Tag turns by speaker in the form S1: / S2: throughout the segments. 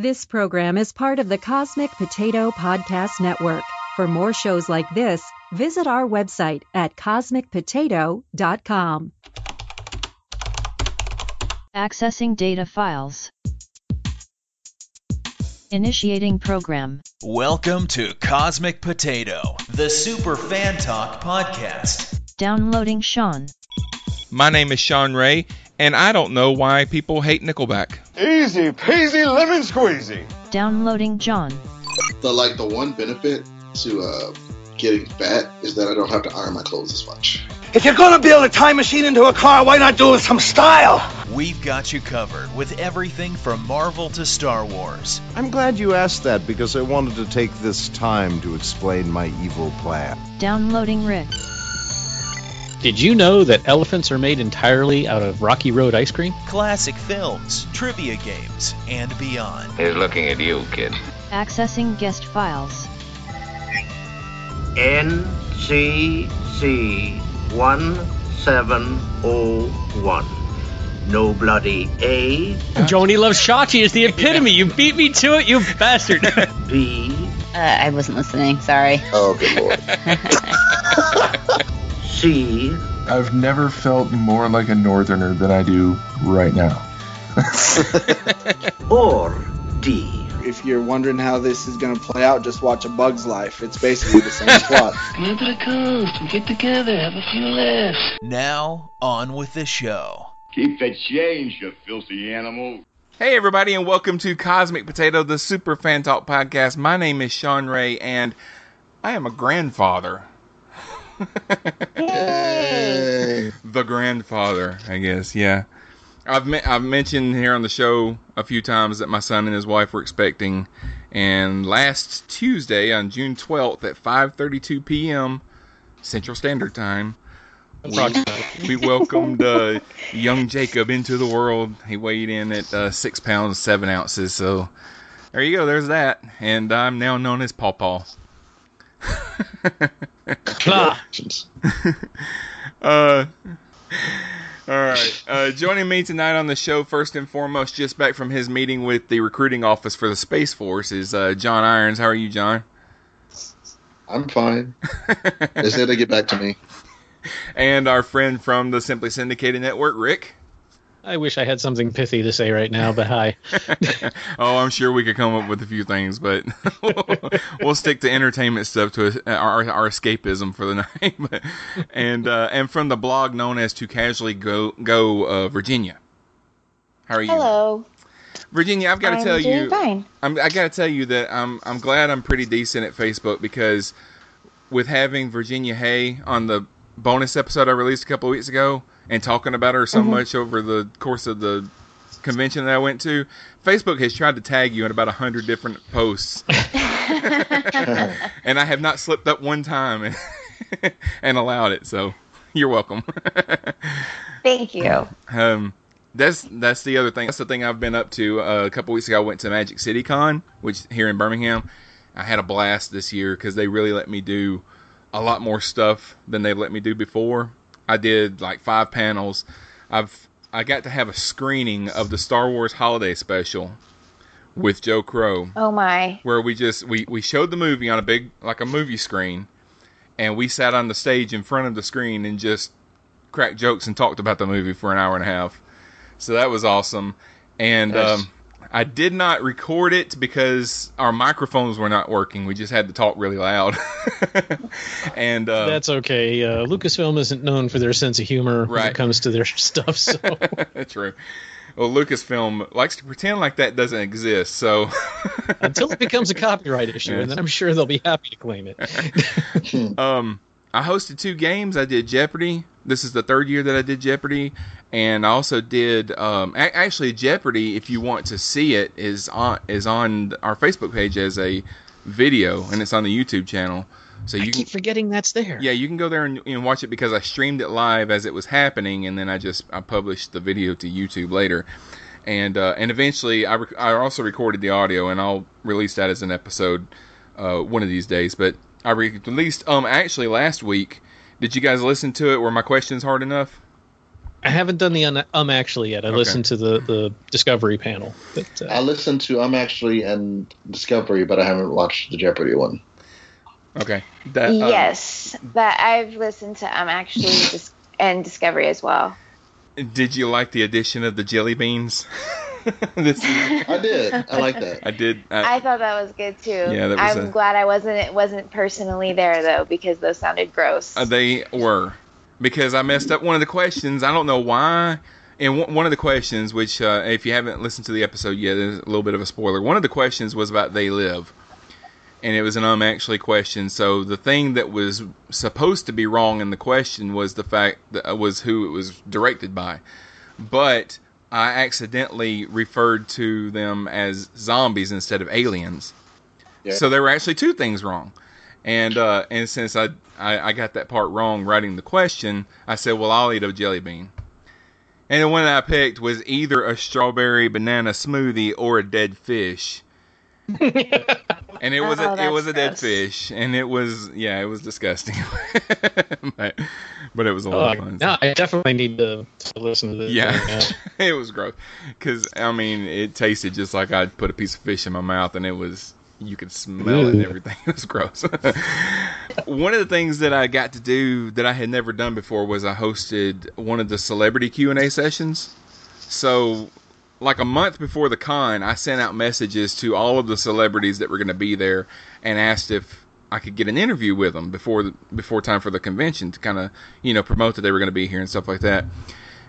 S1: This program is part of the Cosmic Potato Podcast Network. For more shows like this, visit our website at cosmicpotato.com.
S2: Accessing data files. Initiating program.
S3: Welcome to Cosmic Potato, the Super Fan Talk podcast.
S2: Downloading Sean.
S4: My name is Sean Ray, and I don't know why people hate Nickelback.
S5: Easy peasy lemon squeezy.
S2: Downloading John.
S6: The like the one benefit to uh, getting fat is that I don't have to iron my clothes as much.
S7: If you're gonna build a time machine into a car, why not do it with some style?
S3: We've got you covered with everything from Marvel to Star Wars.
S8: I'm glad you asked that because I wanted to take this time to explain my evil plan.
S2: Downloading Rick.
S9: Did you know that elephants are made entirely out of Rocky Road ice cream?
S3: Classic films, trivia games, and beyond.
S10: He's looking at you, kid.
S2: Accessing guest files.
S11: NCC 1701. No bloody A.
S9: Joanie loves Chachi is the epitome. You beat me to it, you bastard.
S11: B.
S12: Uh, I wasn't listening. Sorry.
S6: Oh, good lord.
S11: C.
S13: I've never felt more like a northerner than I do right now.
S11: or D.
S14: If you're wondering how this is going to play out, just watch A Bug's Life. It's basically the same plot.
S15: Come into the coast, we get together, have a few laughs.
S3: Now, on with the show.
S16: Keep the change, you filthy animal.
S4: Hey, everybody, and welcome to Cosmic Potato, the Super Fan Talk podcast. My name is Sean Ray, and I am a grandfather.
S6: Yay.
S4: the grandfather, I guess. Yeah, I've me- I've mentioned here on the show a few times that my son and his wife were expecting, and last Tuesday on June twelfth at five thirty two p.m. Central Standard Time. We, we welcomed uh, young Jacob into the world. He weighed in at uh, six pounds seven ounces. So there you go. There's that, and I'm now known as Paw Paw. uh, all right. Uh, joining me tonight on the show, first and foremost, just back from his meeting with the recruiting office for the Space Force, is uh, John Irons. How are you, John?
S6: I'm fine. they said they get back to me.
S4: And our friend from the Simply Syndicated Network, Rick.
S9: I wish I had something pithy to say right now, but hi.
S4: oh, I'm sure we could come up with a few things, but we'll stick to entertainment stuff to our, our escapism for the night. and uh, and from the blog known as To Casually Go Go uh, Virginia. How are you?
S17: Hello.
S4: Virginia, I've got to
S17: I'm
S4: tell
S17: doing
S4: you,
S17: fine.
S4: I'm, I got to tell you that I'm I'm glad I'm pretty decent at Facebook because with having Virginia Hay on the bonus episode I released a couple of weeks ago and talking about her so
S17: Mhm.
S4: much over the course of the convention that I went to, Facebook has tried to tag you in about a hundred different posts, and I have not slipped up one time and, and allowed it. So you're welcome.
S17: Thank you.
S4: Um, that's that's the other thing. That's the thing I've been up to. Uh, a couple weeks ago, I went to Magic City Con, which here in Birmingham. I had a blast this year because they really let me do a lot more stuff than they let me do before. I did like five panels. I've I got to have a screening of the Star Wars Holiday Special with Joe Crow
S17: Oh my.
S4: where we just we we showed the movie on a big like a movie screen and we sat on the stage in front of the screen and just cracked jokes and talked about the movie for an hour and a half so that was awesome and
S6: Nice.
S4: um I did not record it because our microphones were not working. We just had to talk really loud. and uh,
S9: That's okay. Uh, Lucasfilm isn't known for their sense of humor when it comes to their stuff. So That's
S4: true. Well, Lucasfilm likes to pretend like that doesn't exist. So
S9: until it becomes a copyright issue, and then I'm sure they'll be happy to claim it.
S4: um, I hosted two games. I did Jeopardy. This is the third year that I did Jeopardy, and I also did um, a- actually Jeopardy. If you want to see it, is on is on our Facebook page as a video, and it's on the YouTube channel. So you
S9: I
S4: can
S9: keep forgetting that's there.
S4: yeah, you can go there and, and watch it because I streamed it live as it was happening, and then I just I published the video to YouTube later, and uh, and eventually I rec- I also recorded the audio, and I'll release that as an episode uh, one of these days. But I re- released um actually last week. Did you guys listen to it? Were my questions hard enough?
S9: I haven't done the un- um actually yet. I
S4: Okay.
S9: listened to the the Discovery panel. But, uh,
S6: I listened to I'm actually and Discovery, but I haven't watched the Jeopardy one.
S4: Okay. That, uh,
S17: yes, that I've listened to. Um, actually, and Discovery as well.
S4: Did you like the addition of the jelly beans? this year?
S6: I did. I like that.
S4: I did.
S17: I thought that was good too.
S4: Yeah, that was
S17: I'm
S4: a-
S17: glad I wasn't it wasn't personally there though because those sounded gross.
S4: Uh, they were because I messed up one of the questions. I don't know why. And one one of the questions, which uh, if you haven't listened to the episode yet, there's a little bit of a spoiler. One of the questions was about they live, and it was an um actually question. So the thing that was supposed to be wrong in the question was the fact that uh, was who it was directed by, but I accidentally referred to them as zombies instead of aliens.
S6: Yeah.
S4: So there were actually two things wrong. And uh, and since I, I I got that part wrong writing the question, I said, well, I'll eat a jelly bean. And the one that I picked was either a strawberry banana smoothie or a dead fish. and it was
S17: Oh,
S4: a, it was
S17: that's
S4: a dead
S17: gross.
S4: fish, and it was yeah, it was disgusting. but, but it was a lot
S9: uh,
S4: of fun.
S9: no, I definitely need to, to listen to this.
S4: Yeah, it was gross. Because I mean, it tasted just like I'd put a piece of fish in my mouth, and it was you could smell it and everything. It was gross. one of the things that I got to do that I had never done before was I hosted one of the celebrity Q and A sessions. So, like a month before the con, I sent out messages to all of the celebrities that were going to be there and asked if I could get an interview with them before the, before time for the convention to kind of you know promote that they were going to be here and stuff like that.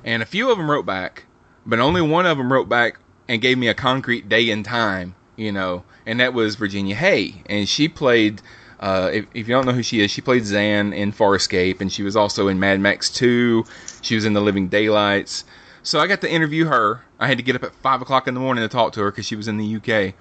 S4: And a few of them wrote back, but only one of them wrote back and gave me a concrete day and time, you know, and that was Virginia Hay. And she played, uh, if, if you don't know who she is, she played Zhaan in Farscape, and she was also in Mad Max 2. She was in The Living Daylights. So I got to interview her. I had to get up at 5 o'clock in the morning to talk to her because she was in the UK.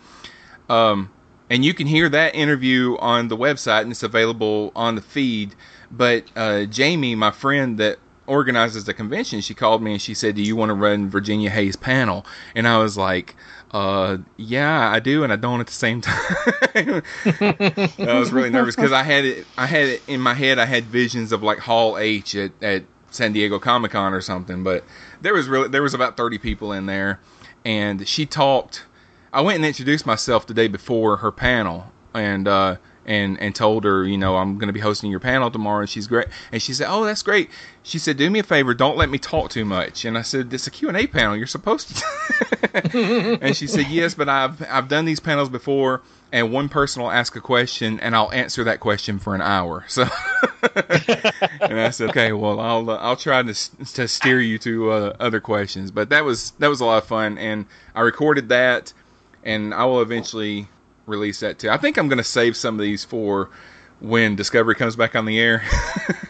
S4: Um, and you can hear that interview on the website, and it's available on the feed. But uh, Jamie, my friend that organizes the convention, she called me and she said, "Do you want to run Virginia Hay's panel?" And I was like, uh, "Yeah, I do, and I don't at the same time." I was really nervous because I had it. I had it in my head. I had visions of like Hall H at, at San Diego Comic Con or something. But there was really there was about thirty people in there, and she talked. I went and introduced myself the day before her panel, and uh, and and told her, you know, I'm going to be hosting your panel tomorrow, and she's great. And she said, "Oh, that's great." She said, "Do me a favor, don't let me talk too much." And I said, "It's a Q and A panel. You're supposed to." and she said, "Yes, but I've I've done these panels before." And one person will ask a question, and I'll answer that question for an hour. So, and I said, "Okay, well, I'll uh, I'll try to to steer you to uh, other questions." But that was that was a lot of fun, and I recorded that, and I will eventually release that too. I think I'm going to save some of these for when Discovery comes back on the air.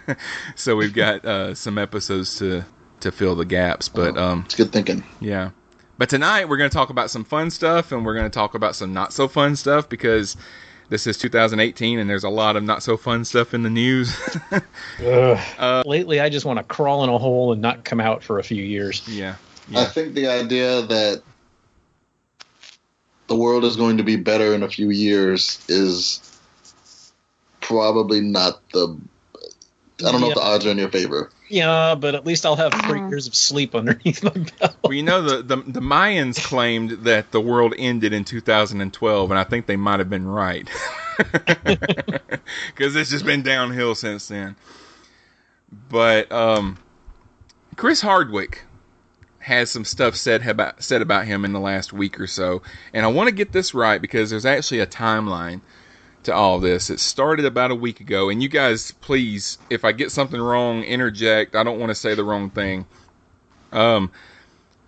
S4: so we've got uh, some episodes to to fill the gaps. But um,
S6: It's good thinking.
S4: yeah. But tonight we're going to talk about some fun stuff, and we're going to talk about some not so fun stuff because this is 2018, and there's a lot of not so fun stuff in the news.
S9: Uh, Lately, I just want to crawl in a hole and not come out for a few years.
S4: yeah.
S6: I think the idea that the world is going to be better in a few years is probably not the. I don't know if the odds are in your favor.
S9: Yeah, but at least I'll have three years of sleep underneath my belt.
S4: Well, you know the, the the Mayans claimed that the world ended in 2012, and I think they might have been right because it's just been downhill since then. But um, Chris Hardwick has some stuff said about said about him in the last week or so, and I want to get this right because there's actually a timeline to all this. It started about a week ago, and you guys, please, if I get something wrong, interject. I don't want to say the wrong thing. Um,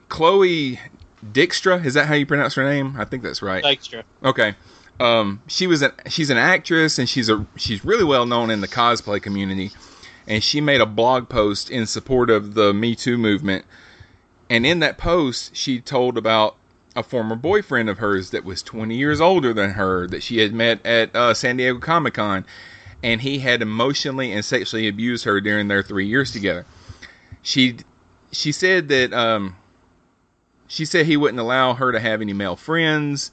S4: Chloe Dykstra, is that how you pronounce her name? I think that's right.
S9: Extra.
S4: Okay. Um, she was an she's an actress and she's a she's really well known in the cosplay community, and she made a blog post in support of the Me Too movement. And in that post, she told about a former boyfriend of hers that was 20 years older than her that she had met at uh, San Diego Comic Con, and he had emotionally and sexually abused her during their three years together. She she said that um, she said he wouldn't allow her to have any male friends.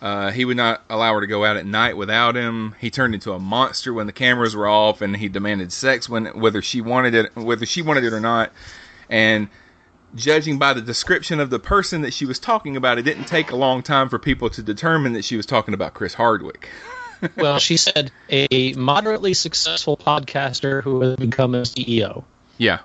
S4: Uh, he would not allow her to go out at night without him. He turned into a monster when the cameras were off, and he demanded sex when whether she wanted it, whether she wanted it or not. And judging by the description of the person that she was talking about, it didn't take a long time for people to determine that she was talking about Chris Hardwick.
S9: well, she said a moderately successful podcaster who has become a CEO.
S4: Yeah.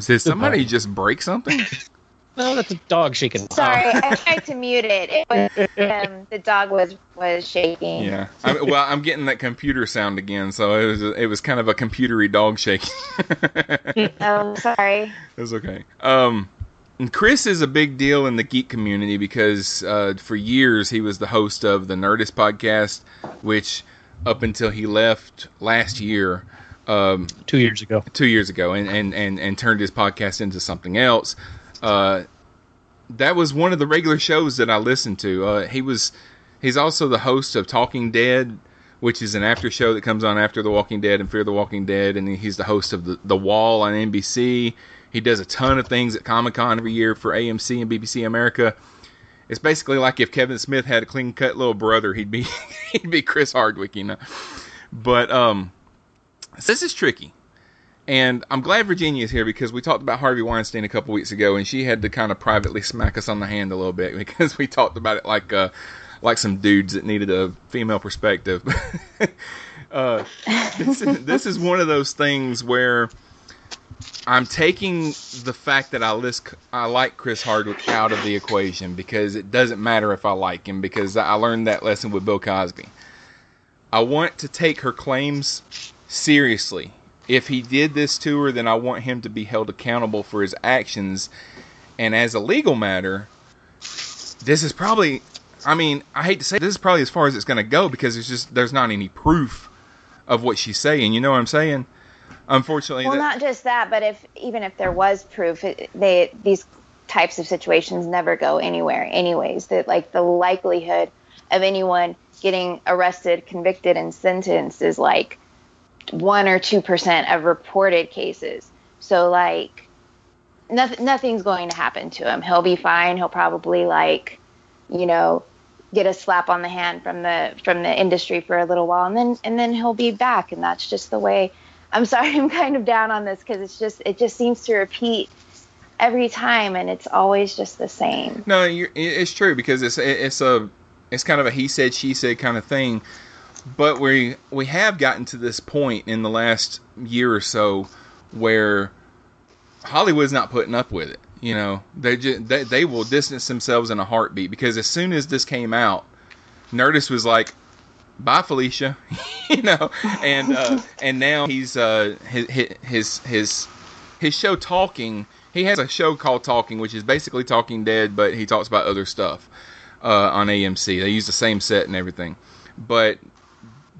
S4: Did somebody just break something?
S9: No, that's a dog shaking.
S17: Sorry, I tried to mute it. It was um, the dog was was shaking.
S4: Yeah. I well, I'm getting that computer sound again, so it was it was kind of a computery dog shaking.
S17: oh, sorry.
S4: It's okay. Um, and Chris is a big deal in the geek community because uh, for years he was the host of the Nerdist podcast, which up until he left last year, um,
S9: two years ago,
S4: two years ago, and, and, and, and turned his podcast into something else. Uh, that was one of the regular shows that I listened to. Uh, he was he's also the host of Talking Dead, which is an after show that comes on after The Walking Dead and Fear the Walking Dead, and he's the host of the The Wall on NBC. He does a ton of things at Comic Con every year for AMC and BBC America. It's basically like if Kevin Smith had a clean cut little brother, he'd be he'd be Chris Hardwick, you know. But um, this is tricky, and I'm glad Virginia is here because we talked about Harvey Weinstein a couple weeks ago, and she had to kind of privately smack us on the hand a little bit because we talked about it like uh, like some dudes that needed a female perspective. uh, this, this is one of those things where I'm taking the fact that I list I like Chris Hardwick out of the equation because it doesn't matter if I like him because I learned that lesson with Bill Cosby. I want to take her claims seriously. If he did this to her, then I want him to be held accountable for his actions. And as a legal matter, this is probably I mean, I hate to say this is probably as far as it's going to go because there's just there's not any proof of what she's saying. You know what I'm saying? Unfortunately,
S17: Well,
S4: that-
S17: not just that, but if even if there was proof, it, they these types of situations never go anywhere. Anyways, that like the likelihood of anyone getting arrested, convicted, and sentenced is like one or two percent of reported cases. So like nothing nothing's going to happen to him. He'll be fine. He'll probably like you know get a slap on the hand from the from the industry for a little while and then and then he'll be back and that's just the way I'm sorry I'm kind of down on this because it's just it just seems to repeat every time and it's always just the same.
S4: No, it's true because it's it's a it's kind of a he said she said kind of thing. But we we have gotten to this point in the last year or so where Hollywood's not putting up with it. You know, they just, they they will distance themselves in a heartbeat because as soon as this came out, Nerdist was like, "Bye, Felicia," you know, and uh, and now he's uh his his his his show talking. He has a show called Talking, which is basically Talking Dead, but he talks about other stuff uh, on AMC. They use the same set and everything, but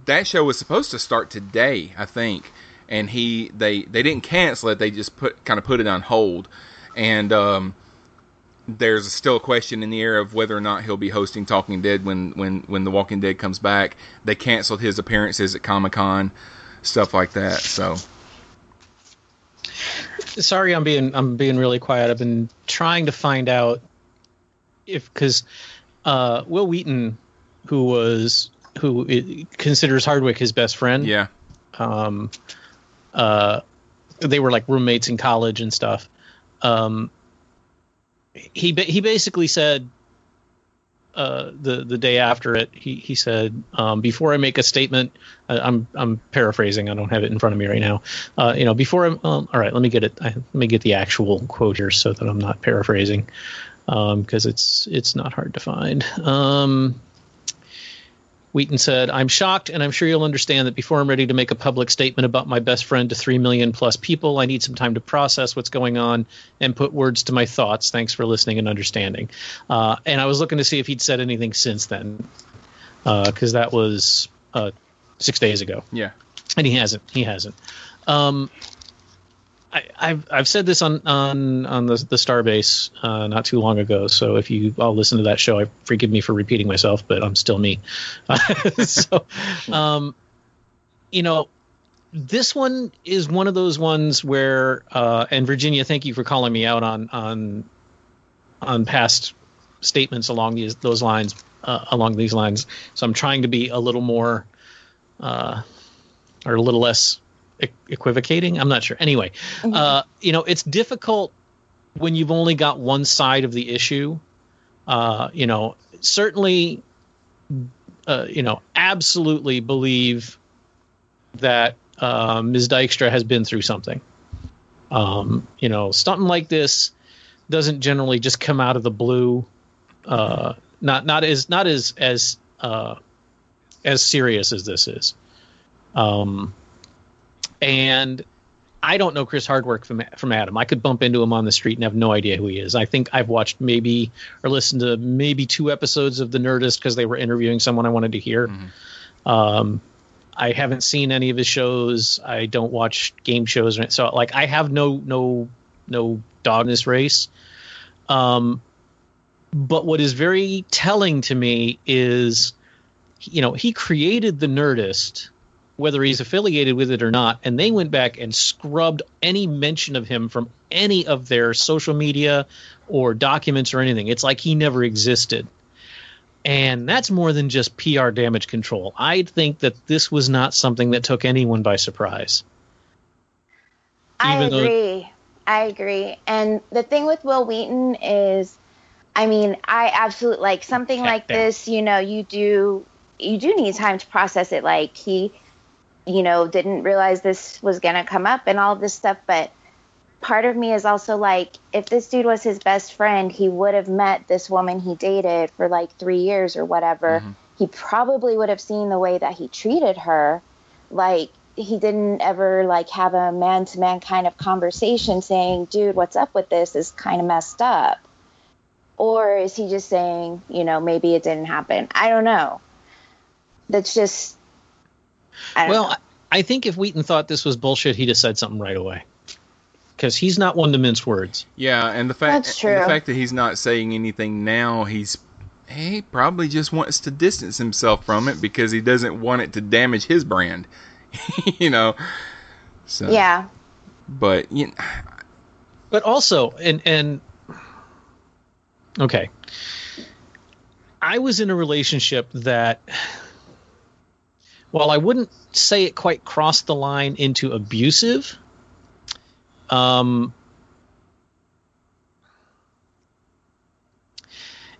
S4: that show was supposed to start today, I think, and he they they didn't cancel it. They just put kind of put it on hold, and um, there's still a question in the air of whether or not he'll be hosting Talking Dead when when when The Walking Dead comes back. They canceled his appearances at Comic Con, stuff like that. So
S9: sorry i'm being i'm being really quiet i've been trying to find out if because uh Wil Wheaton who was who considers hardwick his best friend
S4: yeah
S9: um uh they were like roommates in college and stuff um he ba- he basically said uh, the the day after it, he he said, um, "Before I make a statement, I'm I'm paraphrasing. I don't have it in front of me right now. Uh, you know, before I'm um, all right. Let me get it. I, let me get the actual quote here so that I'm not paraphrasing, because it's it's not hard to find. Um, Wheaton said, I'm shocked, and I'm sure you'll understand that before I'm ready to make a public statement about my best friend to 3 million plus people, I need some time to process what's going on and put words to my thoughts. Thanks for listening and understanding. Uh, and I was looking to see if he'd said anything since then, because that was uh, six days ago.
S4: yeah,
S9: And he hasn't. He hasn't. Um, I, I've I've said this on on on the the Starbase uh, not too long ago. So if you all listen to that show, I forgive me for repeating myself, but I'm still me. so, um, you know, this one is one of those ones where, uh, and Virginia, thank you for calling me out on on on past statements along these those lines uh, along these lines. So I'm trying to be a little more uh, or a little less equivocating. I'm not sure. Anyway, uh, you know, it's difficult when you've only got one side of the issue. Uh, you know, certainly, uh, you know, absolutely believe that uh, Ms. Dykstra has been through something. Um, you know, something like this doesn't generally just come out of the blue. Uh, not not as not as as uh, as serious as this is. Um, and I don't know Chris Hardwick from from Adam. I could bump into him on the street and have no idea who he is. I think I've watched maybe or listened to maybe two episodes of The Nerdist because they were interviewing someone I wanted to hear. Um, I haven't seen any of his shows. I don't watch game shows, or so like I have no no no dog in this race. Um, but what is very telling to me is, you know, he created the Nerdist, whether he's affiliated with it or not, and they went back and scrubbed any mention of him from any of their social media or documents or anything. It's like he never existed. And that's more than just PR damage control. I think that this was not something that took anyone by surprise.
S17: I
S9: Even though-
S17: agree. I agree. And the thing with Wil Wheaton is, I mean, I absolutely like something like this. You know, you do you do need time to process it. Like he, you know, didn't realize this was gonna come up and all of this stuff. But part of me is also like, if this dude was his best friend, he would have met this woman he dated for like three years or whatever. Mm-hmm. He probably would have seen the way that he treated her. Like he didn't ever like have a man to man kind of conversation saying, dude, what's up with this is kind of messed up. Or is he just saying, you know, maybe it didn't happen? I don't know. That's just. I
S9: well,
S17: know.
S9: I I think if Wheaton thought this was bullshit, he'd have said something right away. Because he's not one to mince words.
S4: Yeah, and the fact
S9: That's
S4: and the fact that he's not saying anything now, he's he probably just wants to distance himself from it because he doesn't want it to damage his brand. you know. So
S17: yeah.
S4: But you know,
S9: But also, and and okay, I was in a relationship that, while I wouldn't say it quite crossed the line into abusive, um,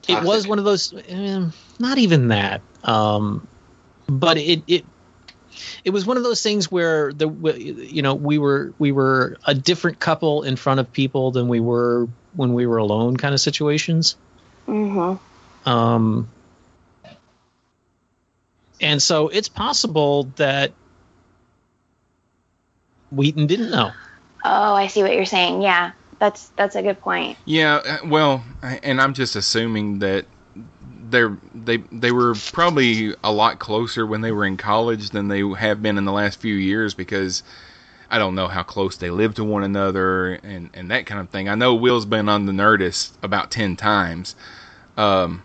S9: it was one of those. eh, not even that. Um, but it it it was one of those things where the you know we were we were a different couple in front of people than we were when we were alone kind of situations
S17: Mm-hmm.
S9: um and so it's possible that Wheaton didn't know
S17: Oh, I see what you're saying. Yeah. That's that's a good point.
S4: yeah, uh, well, and I'm just assuming that they're they they were probably a lot closer when they were in college than they have been in the last few years because I don't know how close they live to one another and and that kind of thing. I know Wil's been on the Nerdist about ten times, um,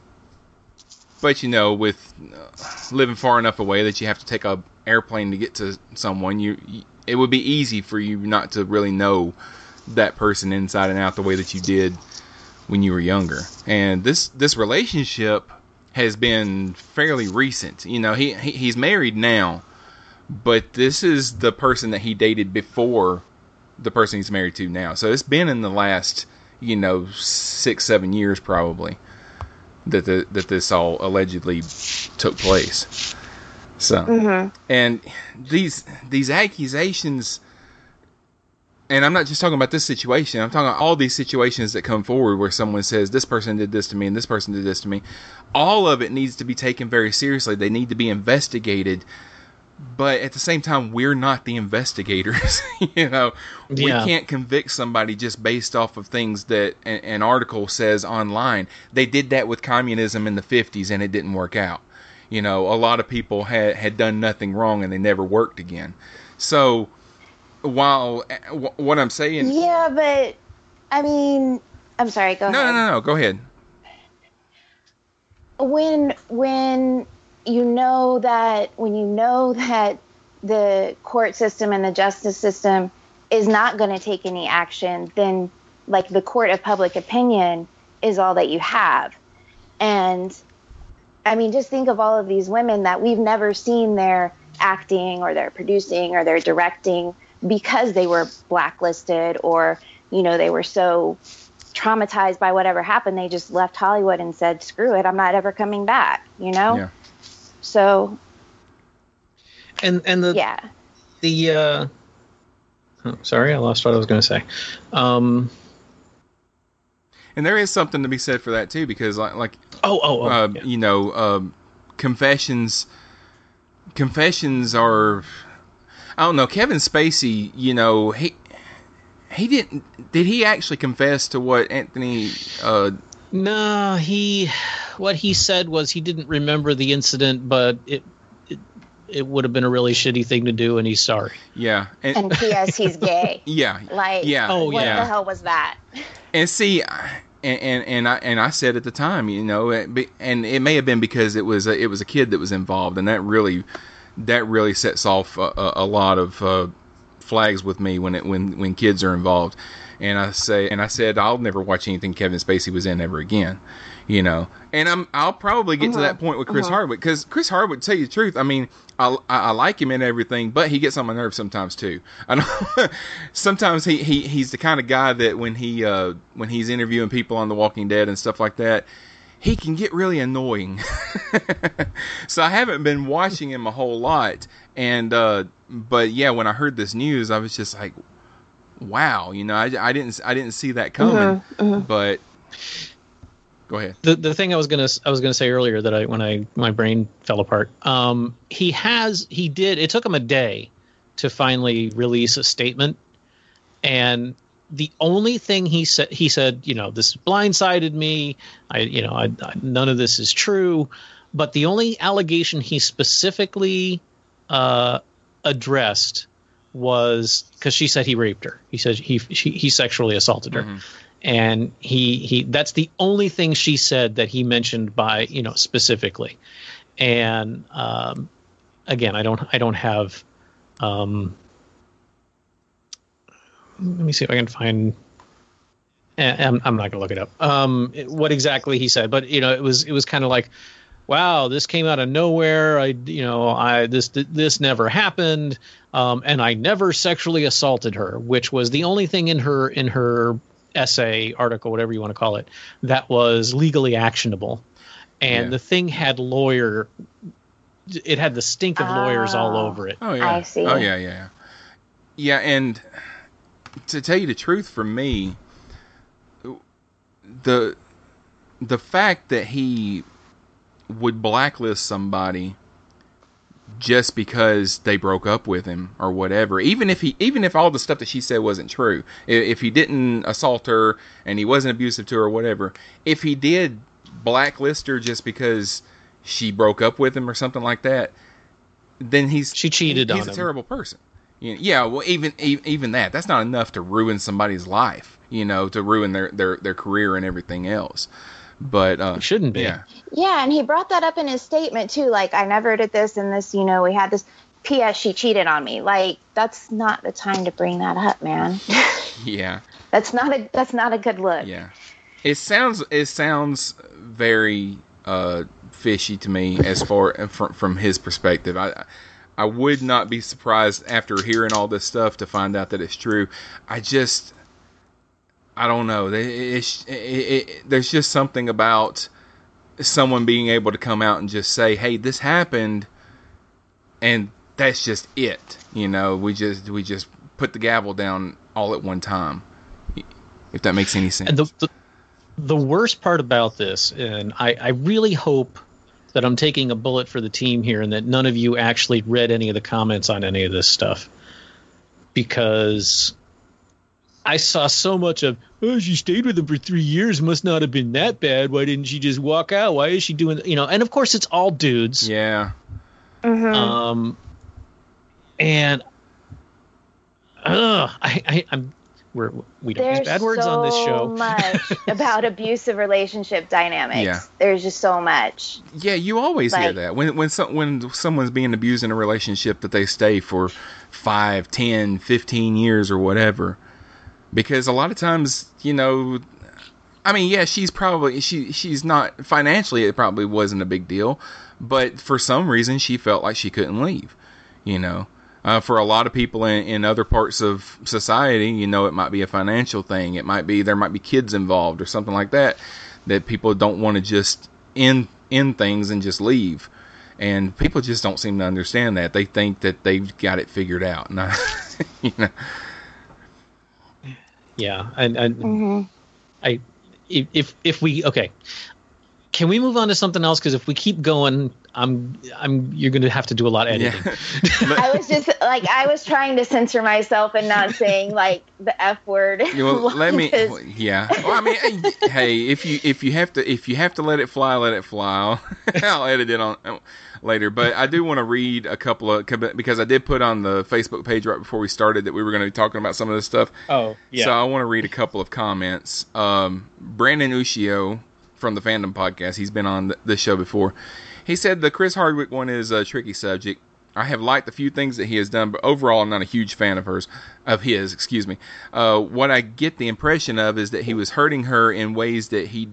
S4: but you know, with uh, living far enough away that you have to take a airplane to get to someone, you, you it would be easy for you not to really know that person inside and out the way that you did when you were younger. And this this relationship has been fairly recent. You know, he, he he's married now, but this is the person that he dated before the person he's married to now. So it's been in the last, you know, six seven years probably that the that this all allegedly took place. So
S17: Mm-hmm.
S4: and these these accusations and I'm not just talking about this situation. I'm talking about all these situations that come forward where someone says this person did this to me and this person did this to me. All of it needs to be taken very seriously. They need to be investigated. But at the same time, we're not the investigators. you know, we
S9: Yeah.
S4: can't convict somebody just based off of things that an, an article says online. They did that with communism in the 50s and it didn't work out. You know, a lot of people had had done nothing wrong and they never worked again. So, while uh, wh- what I'm saying,
S17: Yeah, but I mean, I'm sorry. Go
S4: no,
S17: ahead.
S4: no, no, no, go ahead.
S17: when when you know that when you know that the court system and the justice system is not going to take any action then like the court of public opinion is all that you have. And i mean just think of all of these women that we've never seen their acting or their producing or their directing because they were blacklisted or you know they were so traumatized by whatever happened. They just left hollywood and said screw it i'm not ever coming back you know?
S4: Yeah.
S17: So
S9: And and the
S17: yeah
S9: the uh, oh, sorry, I lost what I was going to say. Um,
S4: And there is something to be said for that too, because like, like
S9: oh, oh, oh,
S4: uh, you know, um, confessions, confessions are, I don't know. Kevin Spacey, you know, he he didn't. Did he actually confess to what Anthony? Uh,
S9: No, he what he said was he didn't remember the incident, but it it, it would have been a really shitty thing to do, and he's sorry.
S4: yeah,
S17: and and ps he's gay
S4: yeah,
S17: like
S4: yeah,
S9: Oh,
S17: what
S4: yeah.
S17: the hell was that
S4: And see, and, and and I and I said at the time, you know, it and it may have been because it was a, it was a kid that was involved, and that really that really sets off a, a, a lot of uh, flags with me when it when when kids are involved. And I say, and I said, I'll never watch anything Kevin Spacey was in ever again, you know. And I'm, I'll probably get to that point with Chris
S17: uh-huh.
S4: Hardwick because Chris Hardwick, to tell you the truth, I mean, I, I, I like him and everything, but he gets on my nerves sometimes too. I know sometimes he, he he's the kind of guy that when he uh when he's interviewing people on The Walking Dead and stuff like that, he can get really annoying. so I haven't been watching him a whole lot, and uh, but yeah, when I heard this news, I was just like, wow, you know, I, I didn't I didn't see that coming, but go ahead.
S9: the the thing I was gonna I was gonna say earlier that I when I my brain fell apart. Um, he has he did. It took him a day to finally release a statement, and the only thing he said he said you know this blindsided me. I you know I, I none of this is true, but the only allegation he specifically uh, addressed was because she said he raped her. He said he she, he sexually assaulted her. And he he that's the only thing she said that he mentioned by you know specifically. And um again i don't i don't have um let me see if i can find eh, i'm, I'm not gonna look it up. Um what exactly he said but you know it was it was kind of like wow this came out of nowhere i you know i this this never happened um and i never sexually assaulted her which was the only thing in her in her essay article whatever you want to call it that was legally actionable and
S4: Yeah.
S9: the thing had lawyer it had the stink of lawyers all
S17: Oh.
S9: over it
S4: Oh yeah.
S17: I see.
S4: Oh yeah, yeah. Yeah, Yeah, and to tell you the truth for me, the the fact that he would blacklist somebody just because they broke up with him or whatever. Even if he even if all the stuff that she said wasn't true if he didn't assault her and he wasn't abusive to her or whatever if he did blacklist her just because she broke up with him or something like that then he's
S9: she cheated
S4: he's
S9: on
S4: a
S9: him.
S4: terrible person. Yeah well even even that that's not enough to ruin somebody's life you know to ruin their their, their career and everything else but uh
S9: It shouldn't be.
S4: yeah
S17: Yeah, and he brought that up in his statement too. Like, I never did this and this. You know, we had this. P.S. She cheated on me. Like, that's not the time to bring that up, man.
S4: yeah
S17: that's not a. That's not a good look.
S4: Yeah. It sounds it sounds very uh, fishy to me as far from from his perspective. I I would not be surprised after hearing all this stuff to find out that it's true. I just I don't know. It, it, it, there's just something about someone being able to come out and just say, "Hey, this happened," and that's just it. You know, we just we just put the gavel down all at one time. If that makes any sense.
S9: And the, the the worst part about this, and I, I really hope that I'm taking a bullet for the team here, and that none of you actually read any of the comments on any of this stuff, because I saw so much of oh she stayed with him for three years. Must not have been that bad. Why didn't she just walk out? Why is she doing you know? And of course it's all dudes.
S4: Yeah.
S9: Um and uh, I, I I'm we're we don't
S17: There's
S9: use bad words
S17: so
S9: on this show.
S17: much about abusive relationship dynamics.
S4: Yeah.
S17: There's just so much.
S4: Yeah, you always hear that. When when some, when someone's being abused in a relationship that they stay for five, ten, fifteen years or whatever, because a lot of times you know, I mean, yeah, she's probably she she's not financially it probably wasn't a big deal, but for some reason she felt like she couldn't leave, you know. Uh, for a lot of people in, in other parts of society, you know, it might be a financial thing. It might be there might be kids involved or something like that. That people don't want to just end end things and just leave. And people just don't seem to understand that. They think that they've got it figured out. And I, you know,
S9: Yeah, and, and mm-hmm. I if if we okay, can we move on to something else? Because if we keep going, I'm I'm you're going to have to do a lot of editing.
S17: I was just like I was trying to censor myself and not saying like the f word.
S4: You know, let me.
S17: because-
S4: Yeah. Well, I mean, hey, hey, if you if you have to if you have to let it fly, let it fly. I'll, I'll edit it on later. But I do want to read a couple of because I did put on the Facebook page right before we started that we were going to be talking about some of this stuff.
S9: Oh, yeah.
S4: So I want to read a couple of comments. Um, Brandon Ushio from the Fandom Podcast. He's been on th- this show before. He said the Chris Hardwick one is a tricky subject. I have liked a few things that he has done, but overall, I'm not a huge fan of hers, of his. Excuse me. Uh, what I get the impression of is that he was hurting her in ways that he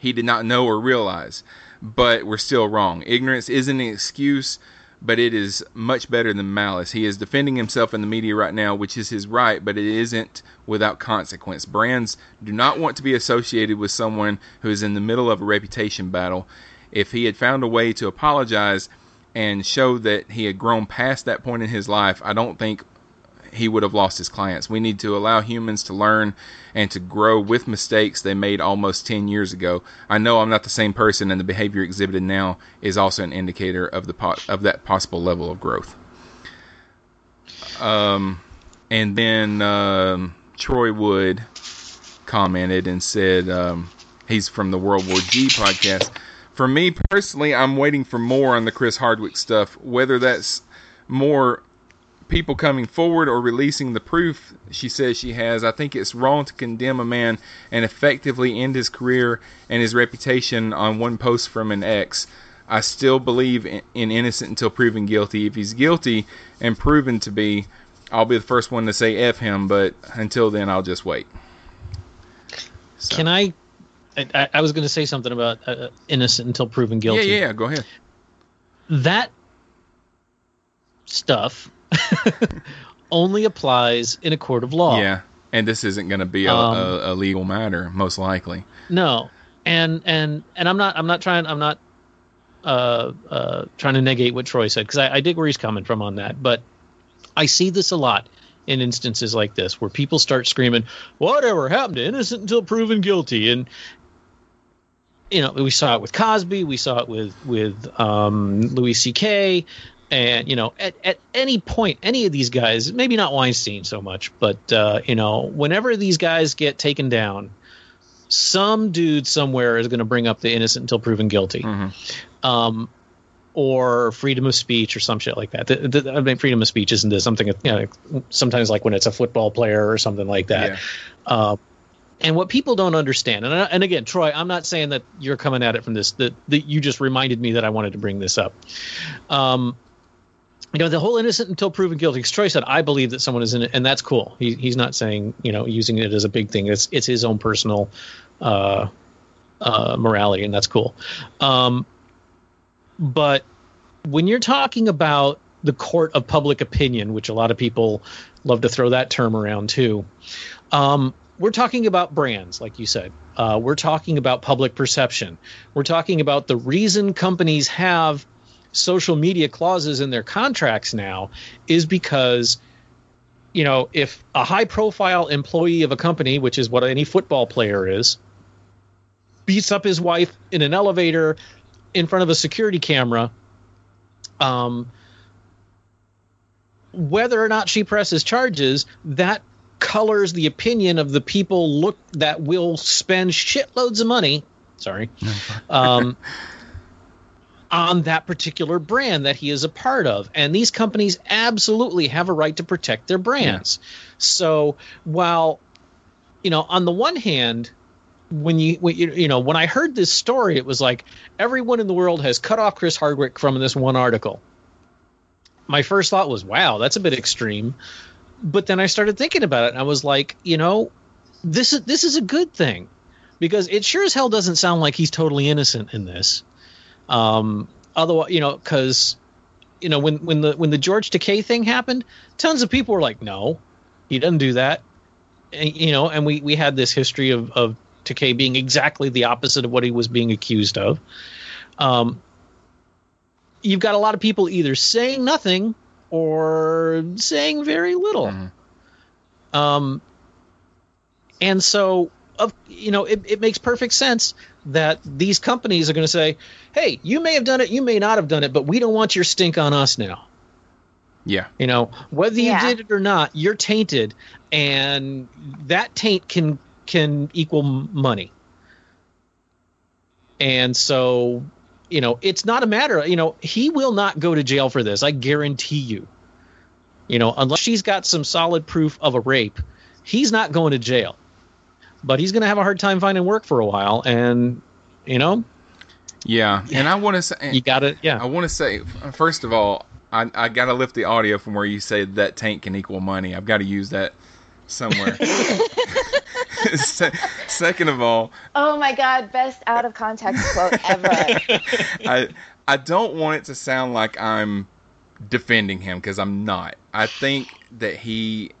S4: he did not know or realize, but we're still wrong. Ignorance isn't an excuse, but it is much better than malice. He is defending himself in the media right now, which is his right, but it isn't without consequence. Brands do not want to be associated with someone who is in the middle of a reputation battle. If he had found a way to apologize and show that he had grown past that point in his life, I don't think he would have lost his clients. We need to allow humans to learn and to grow with mistakes they made almost 10 years ago. I know I'm not the same person, and the behavior exhibited now is also an indicator of the of that possible level of growth. Um, and then um, Troy Wood commented and said um, he's from the World War G podcast. For me personally, I'm waiting for more on the Chris Hardwick stuff, whether that's more people coming forward or releasing the proof she says she has. I think it's wrong to condemn a man and effectively end his career and his reputation on one post from an ex. I still believe in, in innocent until proven guilty. If he's guilty and proven to be, I'll be the first one to say F him, but until then, I'll just wait.
S9: Can I? I, I was going to say something about uh, innocent until proven guilty.
S4: Yeah, yeah, go ahead.
S9: That stuff only applies in a court of law.
S4: Yeah, and this isn't going to be a,
S9: Um,
S4: a, a legal matter, most likely.
S9: No, and and and I'm not I'm not trying I'm not uh uh trying to negate what Troy said because I, I dig where he's coming from on that, but I see this a lot in instances like this where people start screaming, "Whatever happened to innocent until proven guilty?" and you know we saw it with Cosby, we saw it with with um, Louis C.K. And you know, at, at any point, any of these guys, maybe not Weinstein so much, but uh, you know, whenever these guys get taken down, some dude somewhere is going to bring up the innocent until proven guilty, um, or freedom of speech or some shit like that. The, the, I mean, freedom of speech isn't this something you know sometimes like when it's a football player or something like that. Uh, and what people don't understand, and, I- and again, Troy, I'm not saying that you're coming at it from this. That, that you just reminded me that I wanted to bring this up. Um, you know, the whole innocent until proven guilty. Troy said, "I believe that someone is in it," and that's cool. He, he's not saying you know using it as a big thing. It's it's his own personal uh, uh, morality, and that's cool. Um, but when you're talking about the court of public opinion, which a lot of people love to throw that term around too, um, we're talking about brands, like you said. Uh, we're talking about public perception. We're talking about the reason companies have social media clauses in their contracts now is because you know if a high profile employee of a company which is what any football player is beats up his wife in an elevator in front of a security camera um whether or not she presses charges that colors the opinion of the people look that will spend shitloads of money sorry um on that particular brand that he is a part of. And these companies absolutely have a right to protect their brands. So while, you know, on the one hand, when you, when you you know when I heard this story, it was like everyone in the world has cut off Chris Hardwick from this one article. My first thought was, "Wow, that's a bit extreme," but then I started thinking about it, and I was like, you know, this is this is a good thing because it sure as hell doesn't sound like he's totally innocent in this. Um, otherwise, you know, because you know when when the when the George Takei thing happened, tons of people were like, no, he doesn't do that. And, you know, and we we had this history of of Takei being exactly the opposite of what he was being accused of. Um, you've got a lot of people either saying nothing or saying very little. Um, and so, of you know, it, it makes perfect sense that these companies are going to say, "Hey, you may have done it, you may not have done it, but we don't want your stink on us now."
S4: Yeah.
S9: You know, whether you
S17: Yeah.
S9: did it or not, you're tainted, and that taint can can equal money. And so, you know, it's not a matter. You know, he will not go to jail for this. I guarantee you. You know, unless she's got some solid proof of a rape, he's not going to jail. But he's going to have a hard time finding work for a while, and you know,
S4: Yeah, and I want to say
S9: you got it. yeah.
S4: I want to say first of all, I I got to lift the audio from where you said that tank can equal money. I've got to use that somewhere. Se- Second of all,
S17: Oh my god, best out of context quote ever.
S4: I I don't want it to sound like I'm defending him because I'm not. I think that he,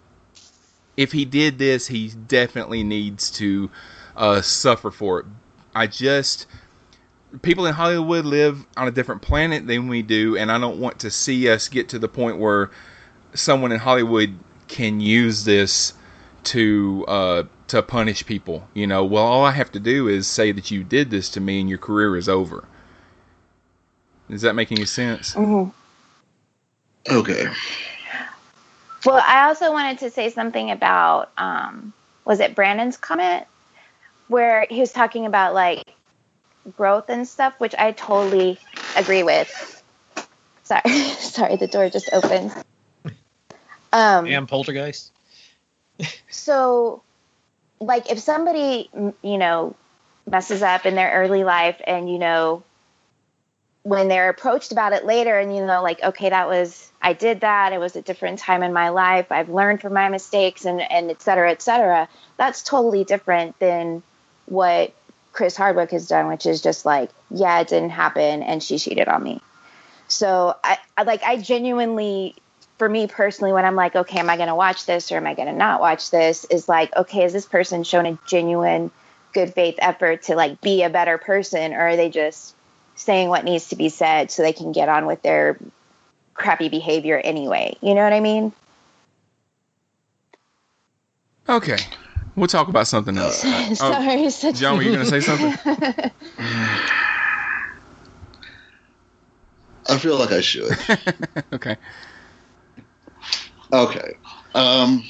S4: if he did this, he definitely needs to uh, suffer for it. I just people in Hollywood live on a different planet than we do, and I don't want to see us get to the point where someone in Hollywood can use this to uh, to punish people. You know, well, all I have to do is say that you did this to me, and your career is over. Does that make any sense?
S17: Mhm.
S6: Okay.
S17: Well, I also wanted to say something about um, was it Brandon's comment where he was talking about like growth and stuff, which I totally agree with. Sorry, sorry, the door just opened. Um,
S9: Damn poltergeist.
S17: so like if somebody you know messes up in their early life and you know when they're approached about it later and you know like okay that was i did that. It was a different time in my life. I've learned from my mistakes and and et cetera et cetera. That's totally different than what chris hardwick has done which is just like yeah it didn't happen and she cheated on me. So i, I like i genuinely for me personally, when I'm like, okay, am I going to watch this or am I going to not watch this? Is like, okay, is this person shown a genuine good faith effort to like be a better person, or are they just saying what needs to be said so they can get on with their crappy behavior anyway? You know what I mean?
S4: Okay, we'll talk about something else. Oh,
S17: Sorry, such-
S4: John, were you going to say something?
S6: I feel like I should.
S4: okay.
S6: Okay. Um,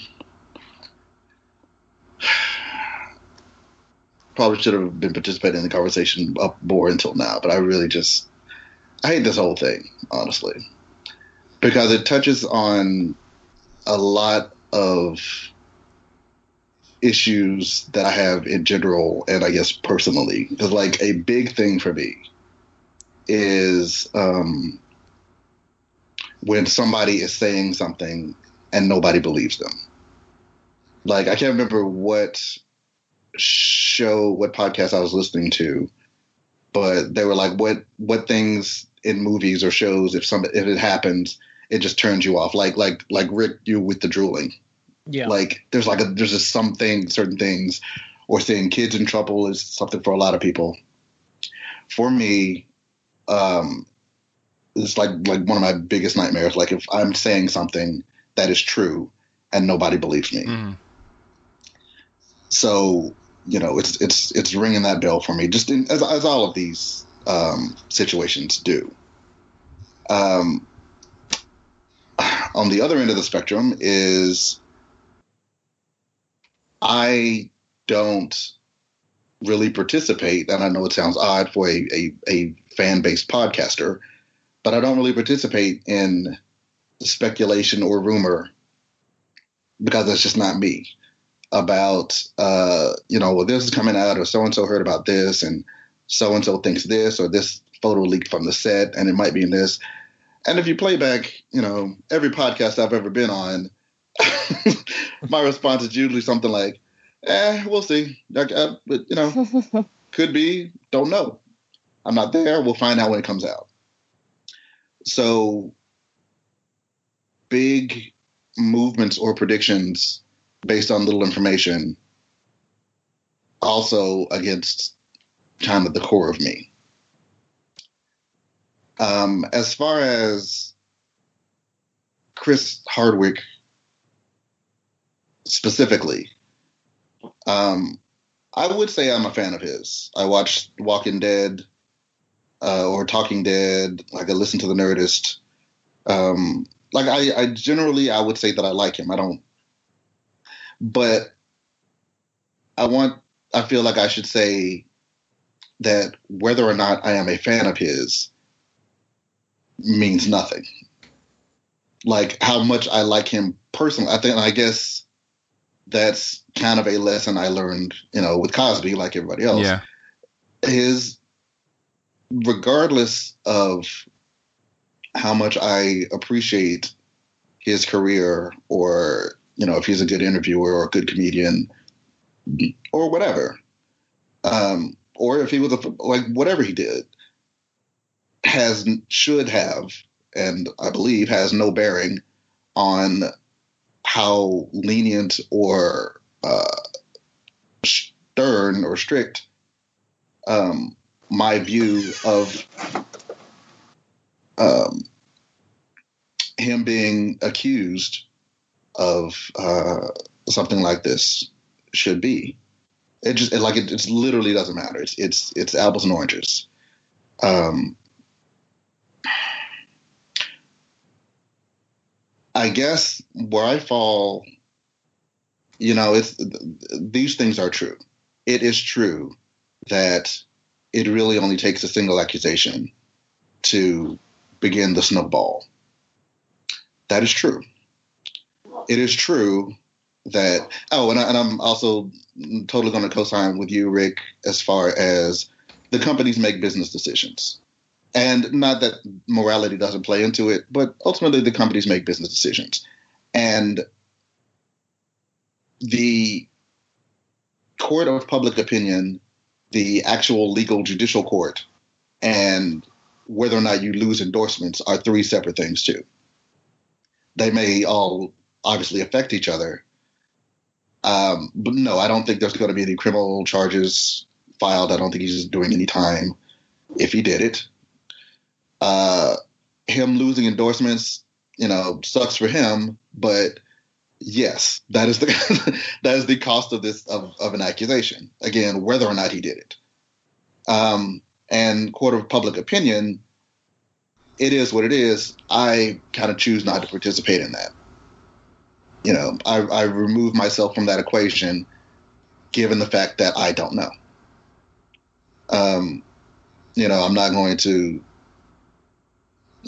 S6: probably should have been participating in the conversation up more until now, but I really just I hate this whole thing, honestly, because it touches on a lot of issues that I have in general, and I guess personally. Because like a big thing for me is um, when somebody is saying something and nobody believes them. Like I can't remember what show, what podcast I was listening to, but they were like, "What what things in movies or shows if some if it happens, it just turns you off." Like like like Rick, you with the drooling.
S9: Yeah.
S6: Like there's like a there's just something certain things, or seeing kids in trouble is something for a lot of people. For me, um, it's like like one of my biggest nightmares. Like if I'm saying something that is true and nobody believes me.
S4: Mm-hmm.
S6: So you know, it's it's it's ringing that bell for me. Just in, as as all of these um, situations do. Um, on the other end of the spectrum is I don't really participate, and I know it sounds odd for a, a, a fan based podcaster, but I don't really participate in speculation or rumor because that's just not me about uh, you know well this is coming out or so and so heard about this and so and so thinks this or this photo leaked from the set and it might be in this. And if you play back you know every podcast i've ever been on my response is usually something like eh we'll see. Like, uh, but, you know could be don't know. I'm not there. We'll find out when it comes out. So big movements or predictions based on little information also against kind of the core of me. Um, as far as Chris Hardwick specifically, um, I would say I'm a fan of his. I watched Walking Dead uh, or Talking Dead. Like I listen to the Nerdist. Um, like I, I generally I would say that I like him. I don't, but I want. I feel like I should say that whether or not I am a fan of his means nothing. Like how much I like him personally. I think I guess that's kind of a lesson I learned, you know, with Cosby, like everybody else.
S4: Yeah.
S6: His, regardless of how much I appreciate his career, or you know, if he's a good interviewer or a good comedian, or whatever, um, or if he was a like whatever he did, has should have, and I believe has no bearing on how lenient or uh, stern or strict um, my view of um, him being accused of uh, something like this should be. It just it, like it, it literally doesn't matter. It's it's it's apples and oranges. Um, I guess where I fall, you know, it's these things are true. It is true that it really only takes a single accusation to begin the snowball. That is true. It is true that oh, and, I, I'm also totally going to co-sign with you, Rick, as far as the companies make business decisions and not that morality doesn't play into it, but ultimately the companies make business decisions. And the court of public opinion, the actual legal judicial court, and whether or not you lose endorsements are three separate things, too. They may all obviously affect each other. Um, but no, I don't think there's going to be any criminal charges filed. I don't think he's doing any time if he did it uh, him losing endorsements, you know, sucks for him. But yes, that is the that is the cost of this of, of an accusation. Again, whether or not he did it. Um, and court of public opinion, it is what it is. I kind of choose not to participate in that. You know, I, I remove myself from that equation, given the fact that I don't know. Um, you know, I'm not going to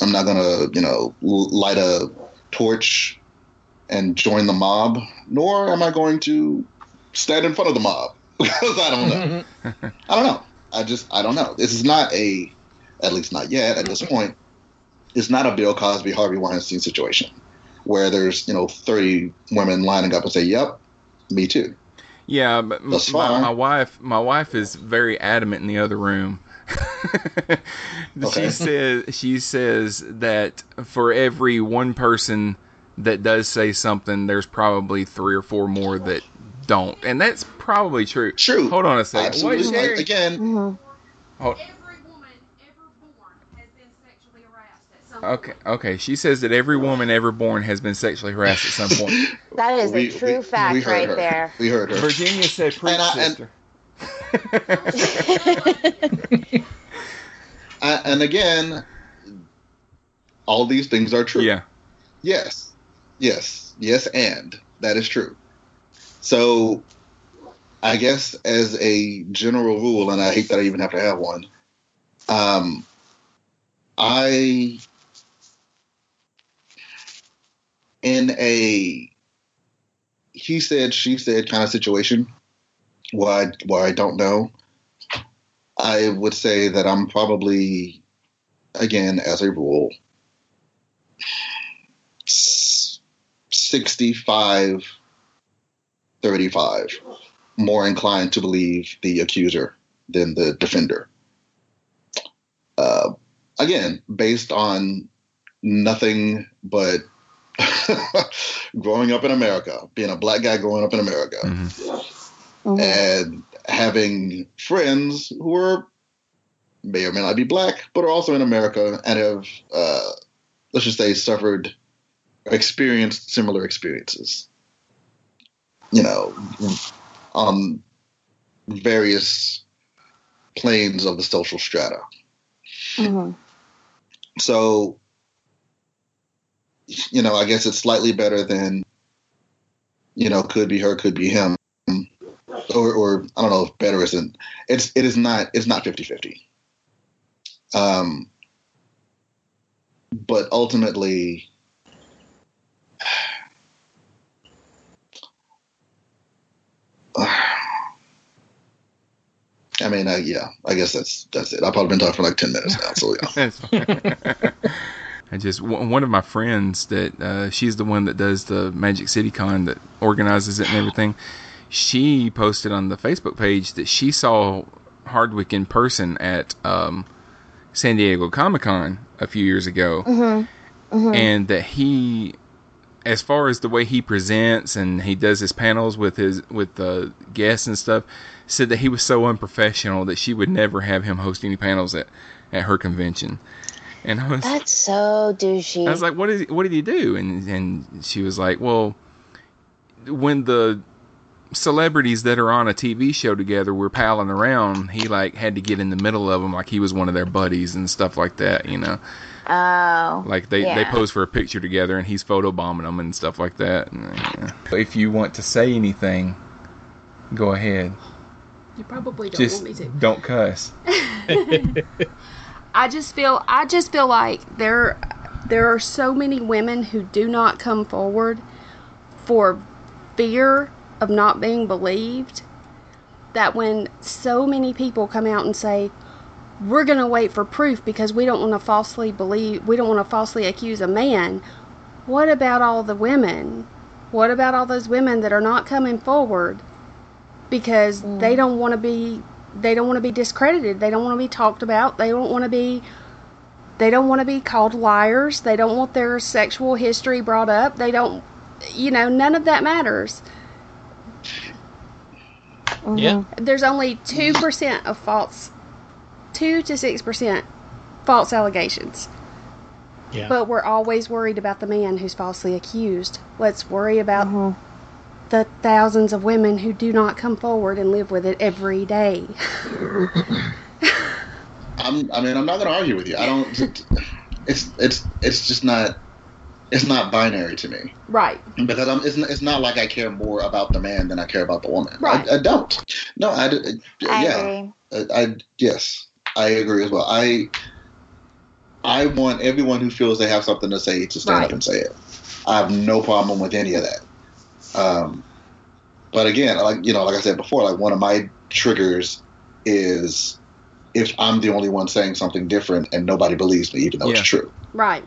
S6: I'm not gonna, you know, light a torch and join the mob, nor am I going to stand in front of the mob because I don't know. I don't know. I just I don't know. This is not a, at least not yet at this point. It's not a Bill Cosby, Harvey Weinstein situation where there's you know 30 women lining up and say, "Yep, me too."
S4: Yeah, but my, my wife, my wife is very adamant in the other room okay. She says she says that for every one person that does say something, there's probably three or four more that don't, and that's probably true.
S6: True.
S4: Hold on a second.
S6: Absolutely. What, Again.
S4: Mm-hmm. Hold. Okay, okay. She says that every woman ever born has been sexually harassed at some point.
S17: that is we, a true we, fact we right
S6: her.
S17: there.
S6: We heard her.
S4: Virginia said, "Preach, and, sister."
S6: and again, all these things are true.
S4: Yeah.
S6: Yes. Yes. Yes, and that is true. So, I guess as a general rule, and I hate that I even have to have one, um, I in a he said she said kind of situation why I, I don't know. I would say that I'm probably, again, as a rule, 65 35 more inclined to believe the accuser than the defender. Uh, again, based on nothing but growing up in America, being a black guy growing up in America, and having friends who are may or may not be black, but are also in America and have, uh, let's just say, suffered, experienced similar experiences. You know, on various planes of the social strata.
S17: Mhm.
S6: So, you know, I guess it's slightly better than, you know, could be her, could be him. Or, or I don't know if better isn't. It's it is not it's not 50-50. Um, but ultimately, I mean, I, yeah, I guess that's that's it. I've probably been talking for like ten minutes now. So yeah.
S4: I just one of my friends that uh, she's the one that does the Magic City Con that organizes it and everything. She posted on the Facebook page that she saw Hardwick in person at um, San Diego Comic Con a few years ago,
S17: Mm-hmm. Mm-hmm.
S4: and that he, as far as the way he presents and he does his panels with his with the guests and stuff, said that he was so unprofessional that she would never have him host any panels at at her convention. And I was
S17: That's so douchey.
S4: I was like, "What is? What did he do?" And and she was like, "Well, when the celebrities that are on a TV show together were palling around, he like had to get in the middle of them, like he was one of their buddies and stuff like that. You know,
S17: oh.
S4: like they they pose for a picture together, and he's photobombing them and stuff like that. And, uh, yeah. If you want to say anything, go ahead.
S10: You probably don't
S4: Just
S10: want me to.
S4: don't cuss.
S10: I just feel I just feel like there there are so many women who do not come forward for fear of not being believed that when so many people come out and say we're going to wait for proof because we don't want to falsely believe we don't want to falsely accuse a man what about all the women? What about all those women that are not coming forward because they mm. don't want to be they don't want to be discredited. They don't want to be talked about. They don't want to be they don't want to be called liars. They don't want their sexual history brought up. They don't you know none of that matters.
S9: Yeah.
S10: there's only 2% of false 2 to 6% false allegations.
S9: Yeah.
S10: but we're always worried about the man who's falsely accused. Let's worry about
S17: Mm-hmm.
S10: The thousands of women who do not come forward and live with it every day
S6: I'm, I mean, I'm not going to argue with you. I don't. It's it's it's just not. It's not binary to me
S10: right
S6: because I'm. It's, not- it's not like I care more about the man than I care about the woman.
S10: Right.
S6: I, I don't. No, I. yeah.
S17: agree.
S6: I, I yes, I agree as well. I I want everyone who feels they have something to say to stand
S10: Right.
S6: up and say it. I have no problem with any of that. Um, but again, like you know, like I said before, like one of my triggers is if I'm the only one saying something different and nobody believes me, even though
S4: Yeah.
S6: it's true.
S10: right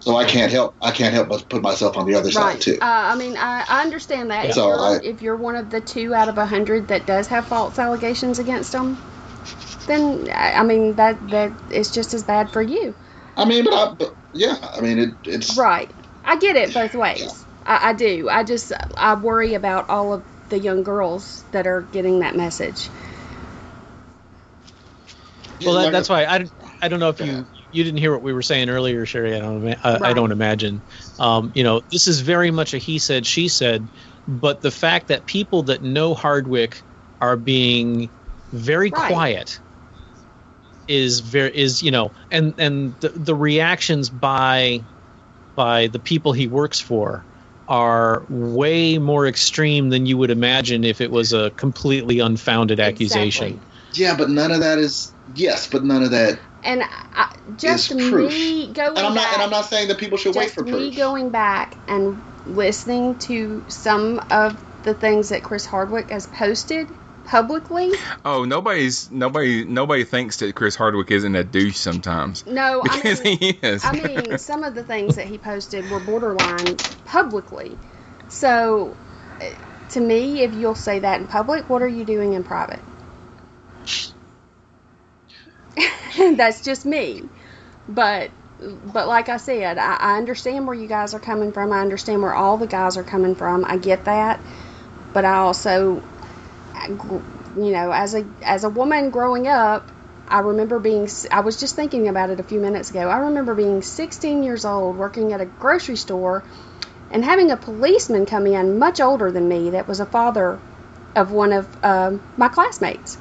S6: So I can't help. I can't help but put myself on the other
S10: right
S6: side too.
S10: uh, i mean I, I understand that if,
S6: So
S10: you're,
S6: I-
S10: if you're one of the two out of a hundred that does have false allegations against them then i I mean that that is just as bad for you
S6: I mean, but, I, but yeah, I mean, it, it's
S10: Right. I get it both ways. I, I do. I just I worry about all of the young girls that are getting that message.
S9: Well, that, that's why I, I don't know if you you didn't hear what we were saying earlier, Sherry. I don't ima- I, I don't imagine. Um, you know, this is very much a he said she said, but the fact that people that know Hardwick are being very
S10: Right.
S9: quiet is very is you know, and and the, the reactions by by the people he works for are way more extreme than you would imagine if it was a completely unfounded accusation.
S6: yeah, but none of that is yes, but none of that.
S10: And I, just
S6: Is proof.
S10: me going
S6: And I'm not.
S10: back,
S6: And I'm not saying that people should wait
S10: just
S6: for
S10: me
S6: proof.
S10: going back and listening to some of the things that Chris Hardwick has posted publicly.
S4: Oh, nobody's nobody nobody thinks that Chris Hardwick isn't a douche sometimes.
S10: No, I mean,
S4: he is.
S10: I mean, some of the things that he posted were borderline publicly. So, uh, to me, if you'll say that in public, what are you doing in private? That's just me. But but like I said, I, I understand where you guys are coming from. I understand where all the guys are coming from. I get that, but I also, you know, as a as a woman growing up, I remember being. I was just thinking about it a few minutes ago. I remember being 16 years old, working at a grocery store, and having a policeman come in, much older than me, that was a father of one of um, my classmates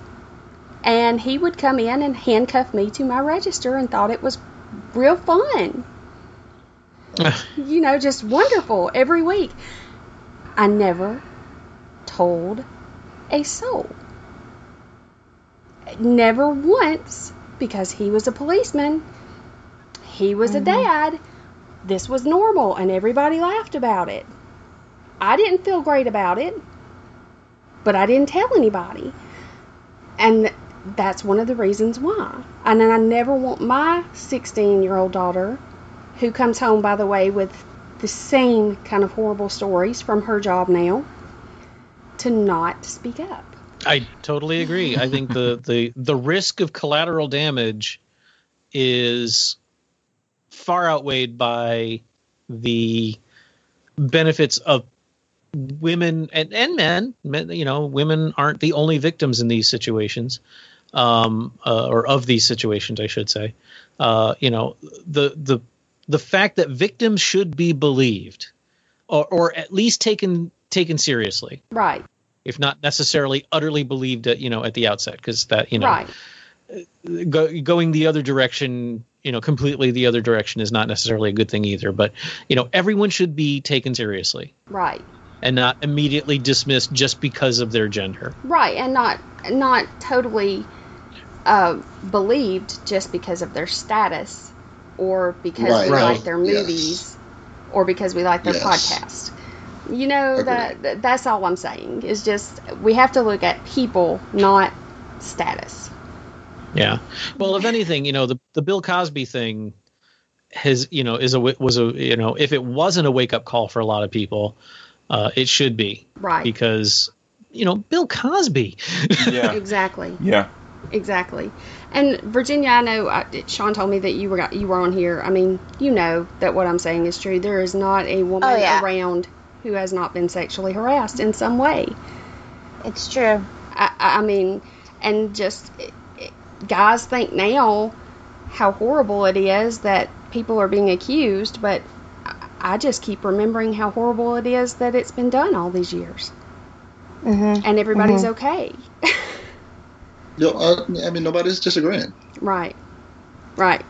S10: and he would come in and handcuff me to my register and thought it was real fun. you know, just wonderful every week. I never told a soul. Never once, because he was a policeman, he was a mm-hmm. dad. This was normal, and everybody laughed about it. I didn't feel great about it, but I didn't tell anybody. And that's one of the reasons why. And then I never want my 16 year old daughter, who comes home, by the way, with the same kind of horrible stories from her job now, to not speak up.
S9: I totally agree. I think the, the the risk of collateral damage is far outweighed by the benefits of women and, and men. men. You know, women aren't the only victims in these situations, um, uh, or of these situations, I should say. Uh, you know, the the the fact that victims should be believed, or or at least taken taken seriously
S10: Right,
S9: if not necessarily utterly believed at you know at the outset because that you know
S10: right,
S9: go, going the other direction you know completely the other direction is not necessarily a good thing either but you know everyone should be taken seriously
S10: right,
S9: and not immediately dismissed just because of their gender
S10: right, and not not totally uh, believed just because of their status, or because
S6: Right.
S10: we
S6: Right.
S10: like their
S6: Yes.
S10: movies, or because we like their
S6: Yes.
S10: podcast. You know that that- that's all I'm saying. Is just we have to look at people, not status.
S9: yeah well if anything you know the the bill cosby thing has you know is a was a you know if it wasn't a wake up call for a lot of people uh it should be
S10: Right.
S9: because you know bill cosby
S4: Yeah.
S10: Exactly.
S4: Yeah.
S10: Exactly. And Virginia, I know uh, Sean told me that you were you were on here. I mean, you know that what I'm saying is true. There is not a woman
S17: Oh, yeah.
S10: around who has not been sexually harassed in some way.
S17: It's true.
S10: I, I I mean, and just it, it- guys think now how horrible it is that people are being accused, but I- I just keep remembering how horrible it is that it's been done all these years,
S17: Mm-hmm.
S10: and everybody's okay.
S6: Yo, uh, I mean, nobody's disagreeing.
S10: Right. Right.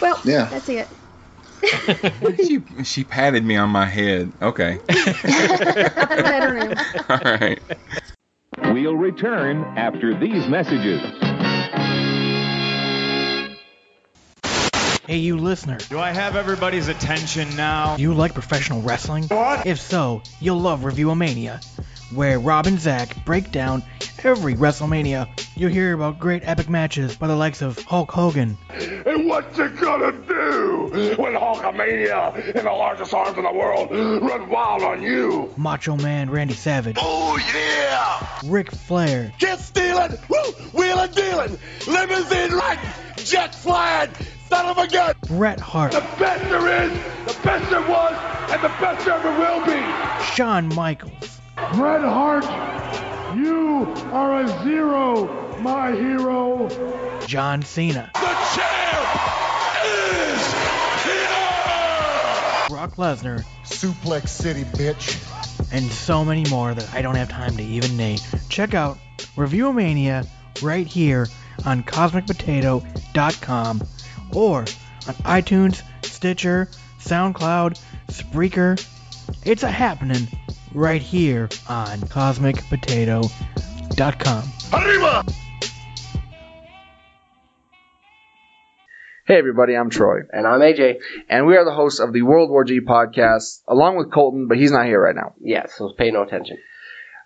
S10: Well,
S6: Yeah.
S10: that's it.
S4: she she patted me on my head. Okay.
S10: I feel better now.
S4: All right.
S18: We'll return after these messages.
S19: Hey, you listener.
S20: Do I have everybody's attention now?
S19: Do you like professional wrestling?
S20: What?
S19: If so, you'll love Reviewomania, where Rob and Zach break down every WrestleMania. You'll hear about great epic matches by the likes of Hulk Hogan,
S5: And what you gonna do when Hulkamania and the largest arms in the world run wild on you?
S19: Macho Man Randy Savage,
S5: Oh yeah!
S19: Ric Flair,
S5: Get stealing, woo, wheeling dealing, limousine right, jet flying, son of a gun.
S19: Bret Hart,
S5: The best there is, the best there was, and the best there ever will be.
S19: Shawn Michaels,
S5: Bret Hart, you are a zero, my hero.
S19: John Cena,
S5: The champ is here!
S19: Brock Lesnar,
S21: Suplex City, bitch.
S19: and so many more that I don't have time to even name. Check out Reviewomania right here on CosmicPotato.com or on iTunes, Stitcher, SoundCloud, Spreaker. It's a happening right here on CosmicPotato.com.
S5: Arriba!
S14: Hey everybody, I'm Troy. And I'm AJ. And we are the hosts of the World War G podcast, along with Colton, but he's not here right now.
S22: Yeah, so pay no attention.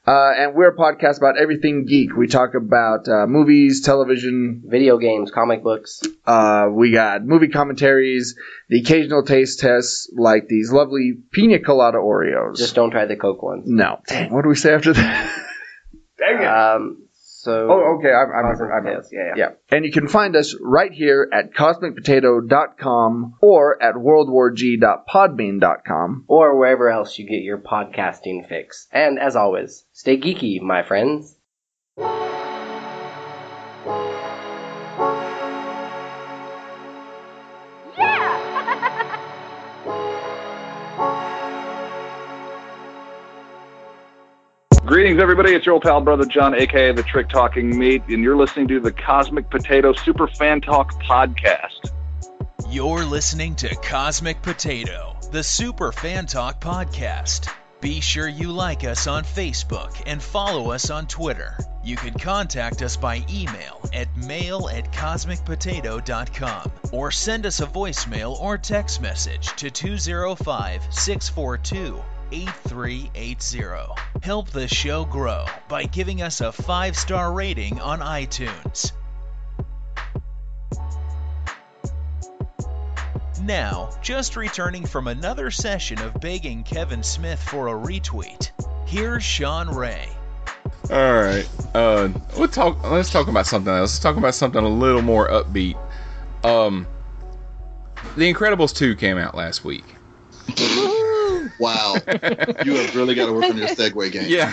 S14: Uh, and we're a podcast about everything geek. We talk about uh, movies, television,
S22: video games, comic books.
S14: Uh, we got movie commentaries, the occasional taste tests, like these lovely pina colada Oreos.
S22: Just don't try the Coke ones.
S14: No. Dang, what do we say after that?
S22: Dang it. Um, So
S14: Oh, okay. I, I remember.
S22: Cosmic
S14: I remember.
S22: Potatoes, yeah, yeah.
S14: yeah. And you can find us right here at cosmicpotato.com or at worldwarg.podbean.com.
S22: or wherever else you get your podcasting fix. And as always, stay geeky, my friends.
S23: Greetings, everybody. It's your old pal, Brother John, aka the Trick Talking Meat, and you're listening to the Cosmic Potato Super Fan Talk Podcast.
S3: You're listening to Cosmic Potato, the Super Fan Talk podcast. Be sure you like us on Facebook and follow us on Twitter. You can contact us by email at mail at cosmicpotato.com or send us a voicemail or text message to 205 642 8380. Help the show grow by giving us a five star rating on iTunes. Now, just returning from another session of begging Kevin Smith for a retweet, here's Sean Ray.
S4: All right. Uh, we'll talk. Let's talk about something else. Let's talk about something a little more upbeat. Um, The Incredibles two came out last week.
S6: Wow. you have really got to work on your segue game.
S4: Yeah.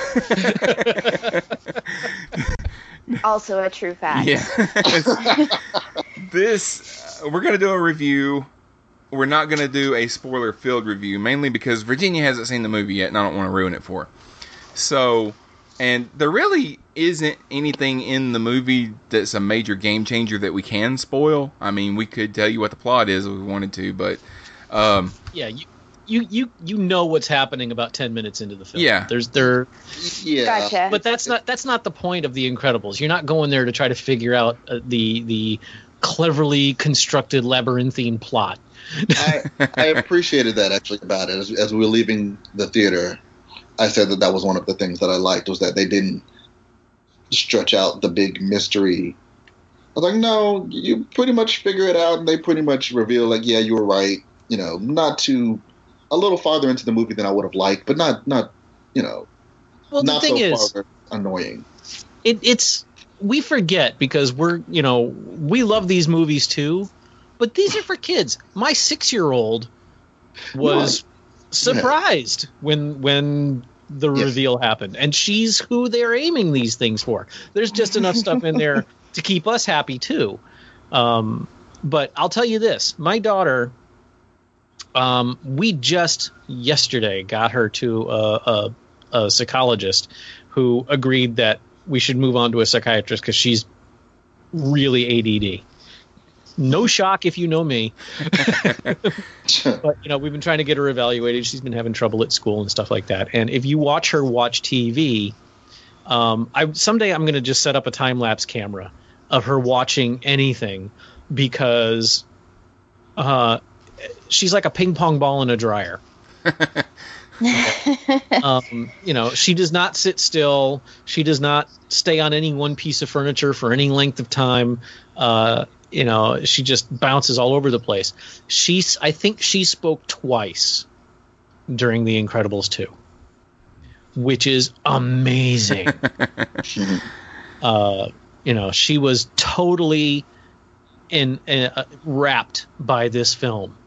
S17: Also a true fact.
S4: Yeah. this uh, we're gonna do a review. We're not gonna do a spoiler filled review, mainly because Virginia hasn't seen the movie yet, and I don't want to ruin it for her. So, and there really isn't anything in the movie that's a major game changer that we can spoil. I mean, we could tell you what the plot is if we wanted to, but um,
S9: Yeah, you you you you know what's happening about ten minutes into the film.
S4: Yeah.
S9: there's there.
S6: Yeah,
S17: Gotcha.
S9: But that's not that's not the point of the Incredibles. You're not going there to try to figure out uh, the the cleverly constructed labyrinthine plot.
S6: I, I appreciated that actually about it. As, as we were leaving the theater, I said that that was one of the things that I liked was that they didn't stretch out the big mystery. I was like, no, you pretty much figure it out, and they pretty much reveal like, yeah, you were right. You know, not too a little farther into the movie than I would have liked, but not not you know,
S9: Well, the
S6: not
S9: thing
S6: so
S9: is,
S6: far annoying.
S9: it, it's we forget because we're you know we love these movies too, but these are for kids. My six year old was surprised when when the reveal happened, and she's who they're aiming these things for. There's just enough stuff in there to keep us happy too. Um, but I'll tell you this: my daughter. Um, we just yesterday got her to a, a, a psychologist who agreed that we should move on to a psychiatrist because she's really ADD. No shock if you know me. but you know, we've been trying to get her evaluated. She's been having trouble at school and stuff like that. And if you watch her watch TV, um, I someday I'm going to just set up a time lapse camera of her watching anything because uh, she's like a ping pong ball in a dryer. um, you know, she does not sit still. She does not stay on any one piece of furniture for any length of time. Uh, you know, she just bounces all over the place. She's, I think she spoke twice during The Incredibles 2, which is amazing. uh, you know, she was totally in, uh, wrapped by this film.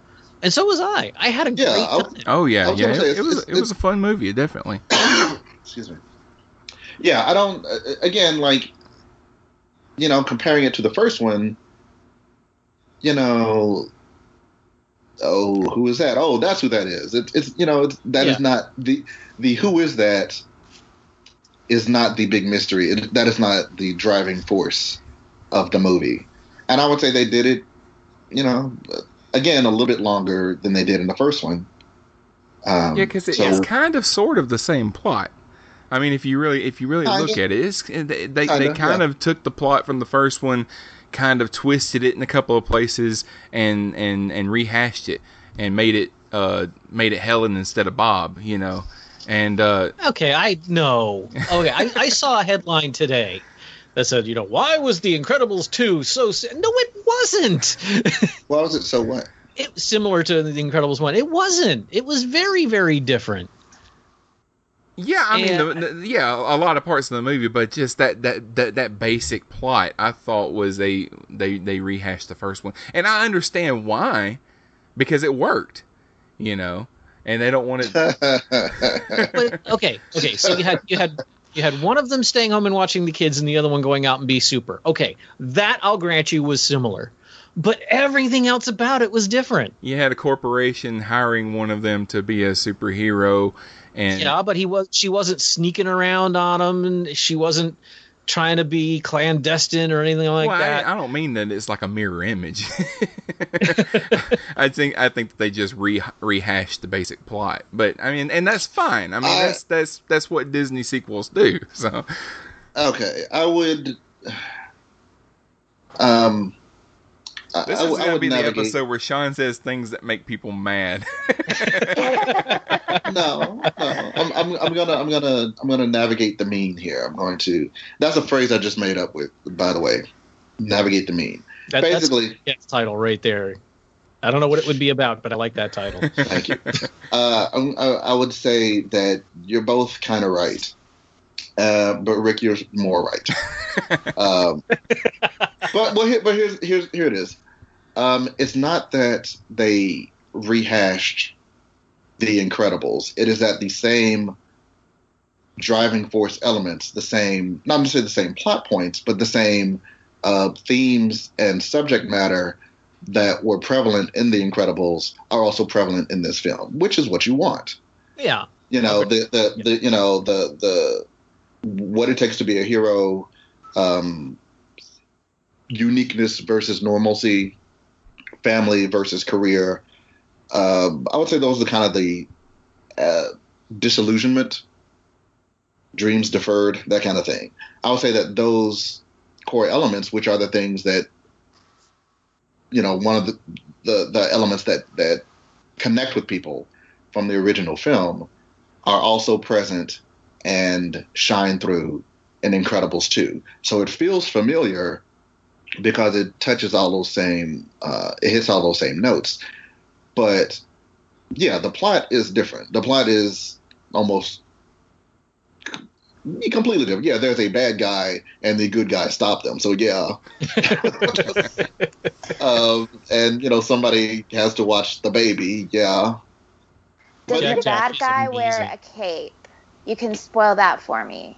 S9: And so was I. I had a great time.
S4: oh yeah, yeah,
S6: say,
S4: it, it was it was a fun movie, definitely.
S6: Excuse me. Yeah, I don't. Uh, again, like, you know, comparing it to the first one, you know, oh, who is that? Oh, that's who that is. It, it's you know, it's, that is
S9: Yeah.
S6: not the the who is that is not the big mystery. It, that is not the driving force of the movie. And I would say they did it, you know, again a little bit longer than they did in the first one. Um,
S4: yeah, because
S6: so-
S4: it's kind of sort of the same plot. I mean, if you really if you really
S6: Kinda.
S4: look at it, it's they they, they
S6: Kinda,
S4: kind
S6: yeah.
S4: of took the plot from the first one, kind of twisted it in a couple of places, and and and rehashed it and made it uh made it Helen instead of Bob, you know, and uh
S9: Okay, I know. Okay, I, I saw a headline today that said, you know, why was The Incredibles 2 so. si-" No, it wasn't.
S6: Why was it so what?
S9: It was similar to The Incredibles 1. It wasn't. It was very, very different.
S4: Yeah, I mean, the, the- yeah, a lot of parts of the movie, but just that that that, that basic plot, I thought was they they they rehashed the first one, and I understand why, because it worked, you know, and they don't want it.
S9: but okay, okay. So you had you had you had one of them staying home and watching the kids, and the other one going out and be super. Okay, that I'll grant you was similar, but everything else about it was different.
S4: you had a corporation hiring one of them to be a superhero, and
S9: Yeah, but he was she wasn't sneaking around on him, and she wasn't trying to be clandestine or anything like
S4: well,
S9: that.
S4: I, I don't mean that it's like a mirror image. I think I think they just re, rehashed the basic plot, but I mean, and that's fine. I mean,
S6: I-
S4: that's that's that's what Disney sequels do. So
S6: Okay, I would. Um, I,
S4: this
S6: I
S4: is
S6: would-
S4: gonna
S6: would
S4: be the episode where Sean says things that make people mad.
S6: no, no. I'm, I'm, I'm gonna, I'm gonna, I'm gonna navigate the mean here. I'm going to. That's a phrase I just made up with, by the way. Navigate the mean.
S9: That-
S6: Basically,
S9: that's the title right there. I don't know what it would be about, but I like that title.
S6: Thank you. uh, I, I would say that you're both kind of right, uh, but Rick, you're more right. um, but well, here, but here's here's here it is. Um, it's not that they rehashed the Incredibles. It is that the same driving force elements, the same not to say the same plot points, but the same uh, themes and subject matter that were prevalent in the Incredibles are also prevalent in this film, which is what you want.
S9: Yeah.
S6: You know the the, the you know the the what it takes to be a hero, um, uniqueness versus normalcy, family versus career. Um, I would say those are kind of the uh, disillusionment, dreams deferred, that kind of thing. I would say that those core elements, which are the things that you know, one of the the, the elements that that connect with people from the original film are also present and shine through in Incredibles 2. So it feels familiar because it touches all those same, uh, it hits all those same notes. But yeah, the plot is different. The plot is almost completely different. Yeah, there's a bad guy and the good guy stop them. So yeah. um, and you know somebody has to watch the baby. Yeah.
S17: Does
S6: Jack
S17: the bad guy wear a cape? You can spoil that for me.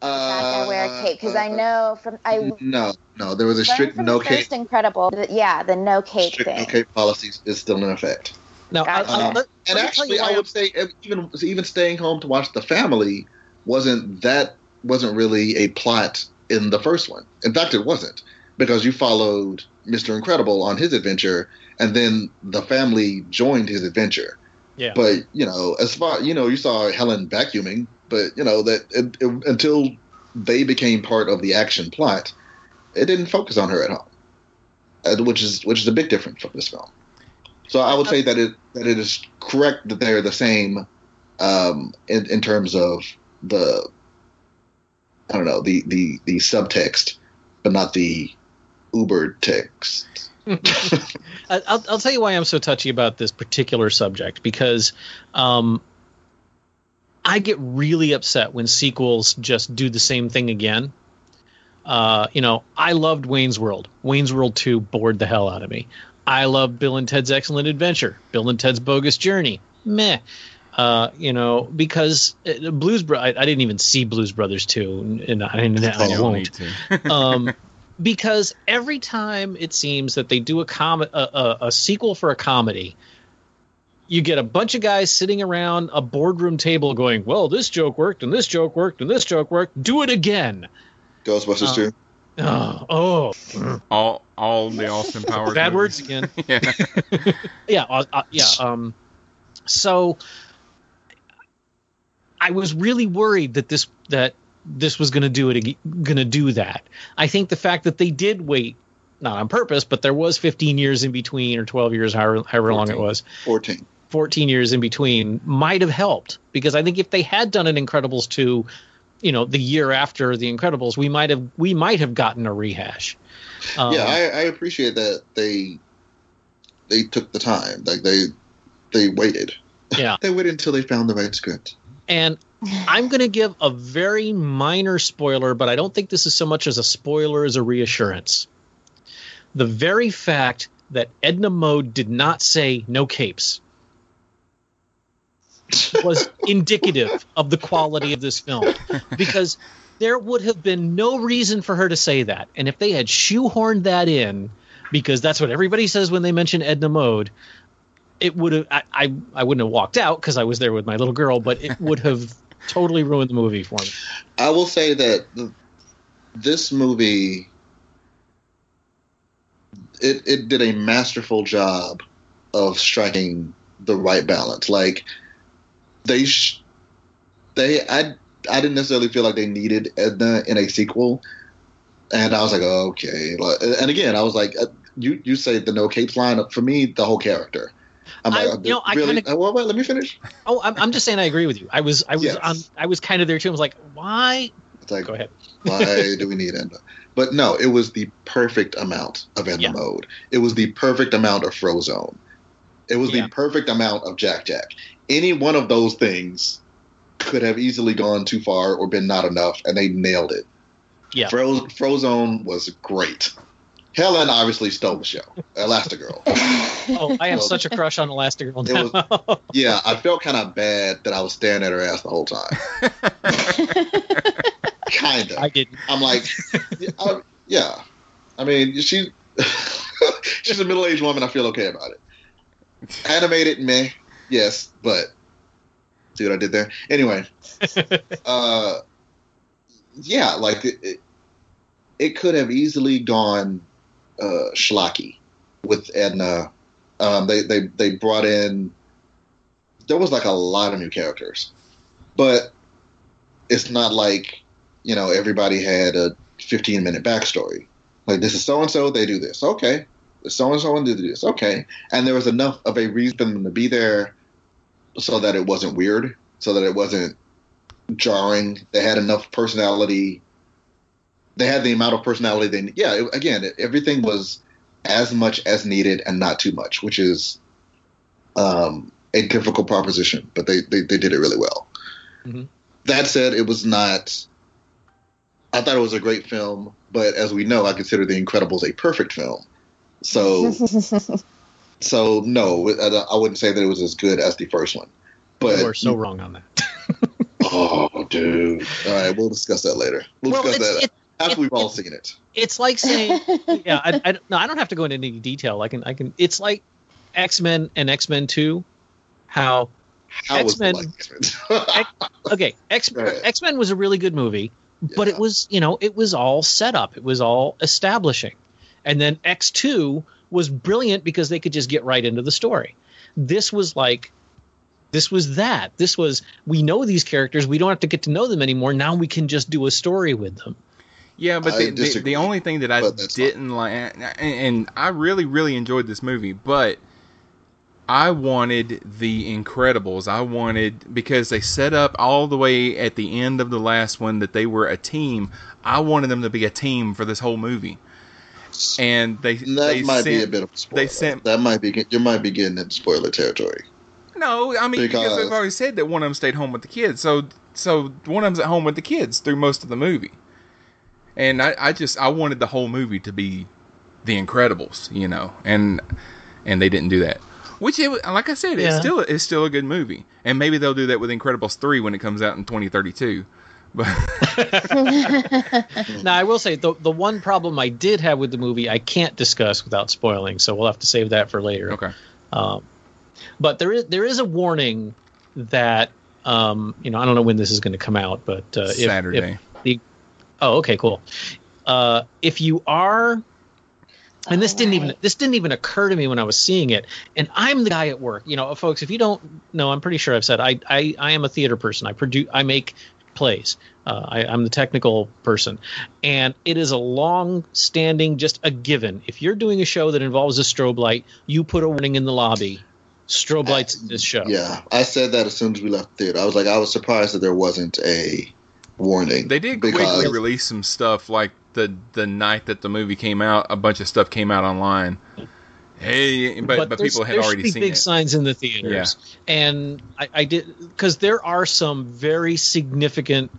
S17: Bad guy wear a cape because I know from I
S6: No, no, there was a
S17: learned
S6: strict
S17: from
S6: no
S17: the
S6: cape.
S17: first Incredible. that- Yeah, the no cape
S6: Strict no cape policy is still in effect.
S9: Now, I, I,
S6: Um,
S9: let,
S6: and
S9: let me tell you
S6: actually, I would say uh, even even staying home to watch the family wasn't that wasn't really a plot in the first one. In fact, it wasn't because you followed Mister Incredible on his adventure, and then the family joined his adventure.
S9: Yeah.
S6: But you know, as far you know, you saw Helen vacuuming, but you know that it, it- until they became part of the action plot, it didn't focus on her at all, uh, which is which is a big difference from this film. So I would say that it that it is correct that they're the same um, in in terms of the I don't know the the the subtext, but not the Uber text.
S9: I- I'll, I'll tell you why I'm so touchy about this particular subject because um, I get really upset when sequels just do the same thing again. Uh, you know, I loved Wayne's World. Wayne's World 2 bored the hell out of me. I loved Bill and Ted's Excellent Adventure. Bill and Ted's Bogus Journey. Meh. Uh, you know, because uh, Blues Bro- I, I didn't even see Blues Brothers 2, and I, and I won't um, because every time it seems that they do a com a, a, a sequel for a comedy, you get a bunch of guys sitting around a boardroom table going, "Well, this joke worked, and this joke worked, and this joke worked. Do it again."
S6: Ghostbusters
S9: Uh,
S6: two.
S9: Oh, oh,
S4: all all the Austin Powers.
S9: bad
S4: movies.
S9: words again.
S4: yeah.
S9: yeah, uh, uh, yeah. Um, so I was really worried that this that this was going to do it going to do that. I think the fact that they did wait, not on purpose, but there was 15 years in between or 12 years, however, however long it was,
S6: 14.
S9: 14 years in between, might have helped because I think if they had done an Incredibles 2, you know, the year after the Incredibles, we might have we might have gotten a rehash. Um,
S6: yeah, I, I appreciate that they they took the time. Like they they waited.
S9: Yeah.
S6: they waited until they found the right script.
S9: And I'm going to give a very minor spoiler, but I don't think this is so much as a spoiler as a reassurance. The very fact that Edna Mode did not say no capes was indicative of the quality of this film because there would have been no reason for her to say that. And if they had shoehorned that in, because that's what everybody says when they mention Edna Mode, it would have I, I, I wouldn't have walked out because I was there with my little girl, but it would have totally ruined the movie for me.
S6: I will say that th- this movie it it did a masterful job of striking the right balance. Like they sh- they I I didn't necessarily feel like they needed Edna in a sequel, and I was like, okay. And again, I was like, uh, you you say the no capes line for me, the whole character. I'm like,
S9: I- you know, I
S6: really?
S9: kinda-
S6: Uh, well, wait, let me finish.
S9: Oh, I'm, I'm just saying I agree with you. I was I was
S6: Yes.
S9: on I was kind of there too. I was like, why?
S6: It's like,
S9: Go ahead.
S6: why do we need Edna? But no, it was the perfect amount of Edna Mode. It was the perfect amount of Frozone. It was the perfect amount of Jack Jack. Any one of those things could have easily gone too far or been not enough, and they nailed it.
S9: Yeah.
S6: Fro- Frozone was great. Helen obviously stole the show. Elastigirl.
S9: Oh, I have
S6: Well,
S9: such a crush on Elastigirl
S6: It was- yeah, I felt kind of bad that I was staring at her ass the whole time. kind of.
S9: I didn't.
S6: I'm like, yeah, I, yeah. I mean, she she's a middle aged woman. I feel okay about it. Animated, meh, yes, but see what I did there. Anyway, uh, yeah, like it, it, it could have easily gone uh, schlocky with Edna. Um, they they they brought in. There was like a lot of new characters, but it's not like you know everybody had a 15 minute backstory. Like this is so and so, they do this. Okay, so and so and do this. Okay, and there was enough of a reason to be there, so that it wasn't weird, so that it wasn't jarring. They had enough personality. They had the amount of personality they. Yeah, it, again, it, everything was as much as needed and not too much, which is um, a difficult proposition, but they, they, they did it really well.
S9: Mhm.
S6: That said, it was not. I thought it was a great film, but as we know, I consider The Incredibles a perfect film. So, so no, I I wouldn't say that it was as good as the first one. But
S9: you are so wrong on that.
S6: oh, dude! All right, we'll discuss that later. We'll
S9: Well,
S6: discuss
S9: it's-
S6: that
S9: it-
S6: we've all seen it.
S9: It's like saying, yeah, I, I, no, I don't have to go into any detail. I can, I can. It's like X Men and X Men Two, how
S6: How was
S9: X-Men- okay, X X Men was a really good movie, but it was you know it was all set up, it was all establishing, and then X Two was brilliant because they could just get right into the story. This was like. This was that. This was we know these characters. We don't have to get to know them anymore. Now we can just do a story with them.
S4: Yeah, but the, the, the only thing that I didn't like, and, and I really, really enjoyed this movie, but I wanted the Incredibles. I wanted because they set up all the way at the end of the last one that they were a team. I wanted them to be a team for this whole movie, and they
S6: That
S4: they
S6: might be
S4: sent-
S6: a bit of a spoiler.
S4: They sent
S6: that might be you might be getting into spoiler territory.
S4: no, I mean because,
S6: Because-
S4: they've already said that one of them stayed home with the kids, so so one of them's at home with the kids through most of the movie, and I, I just I wanted the whole movie to be the Incredibles, you know, and and they didn't do that. Which, it, like I said, it's still it's still a good movie, and maybe they'll do that with Incredibles three when it comes out in 2032. But
S9: now I will say the the one problem I did have with the movie I can't discuss without spoiling, so we'll have to save that for later.
S4: Okay.
S9: Um, but there is there is a warning that um, you know I don't know when this is going to come out, but uh, if-
S4: Saturday.
S9: If the, oh, okay, cool. Uh, if you are and this didn't even this didn't even occur to me when I was seeing it. And I'm the guy at work, you know, folks. If you don't know, I'm pretty sure I've said I I, I am a theater person. I produce I make plays. Uh, I, I'm the technical person, and it is a long-standing, just a given. If you're doing a show that involves a strobe light, you put a warning in the lobby. Strobe lights in this show.
S6: Yeah, I said that as soon as we left the theater. I was like, I was surprised that there wasn't a warning.
S4: They did
S6: because
S4: quickly release some stuff like the the night that the movie came out. A bunch of stuff came out online, Hey, but but,
S9: there's-
S4: people had already
S9: be
S4: seen
S9: big
S4: it.
S9: signs in the theaters, and I, I did because there are some very significant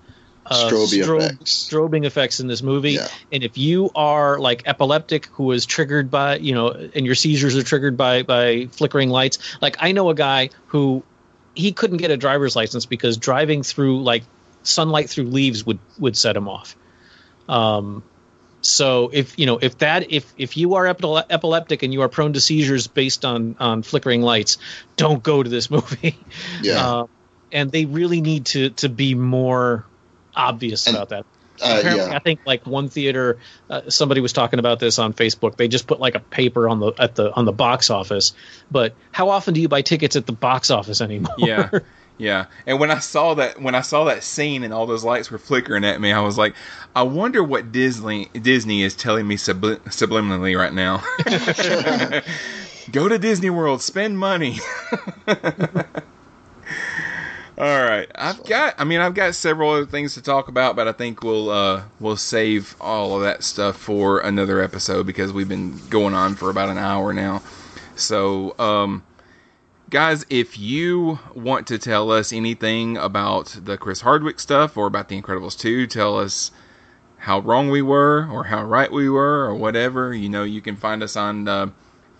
S9: uh,
S6: Strobe
S9: strobe-
S6: effects.
S9: strobing effects in this movie.
S6: Yeah.
S9: And if you are like epileptic, who is triggered by you know, and your seizures are triggered by by flickering lights, like I know a guy who he couldn't get a driver's license because driving through like sunlight through leaves would would set him off. Um, so if you know if that if if you are epileptic and you are prone to seizures based on on flickering lights, don't go to this movie.
S6: Yeah.
S9: Uh, and they really need to to be more obvious about that.
S6: uh,
S9: Apparently,
S6: yeah.
S9: I think like one theater, uh, somebody was talking about this on Facebook. They just put like a paper on the at the on the box office. But how often do you buy tickets at the box office anymore?
S4: Yeah. Yeah, and when I saw that when I saw that scene and all those lights were flickering at me, I was like, I wonder what Disney Disney is telling me subli- subliminally right now. Go to Disney World, spend money. all right, I've got. I mean, I've got several other things to talk about, but I think we'll uh, we'll save all of that stuff for another episode because we've been going on for about an hour now. So, um, guys, if you want to tell us anything about the Chris Hardwick stuff or about The Incredibles 2, tell us how wrong we were or how right we were or whatever. You know, you can find us on uh,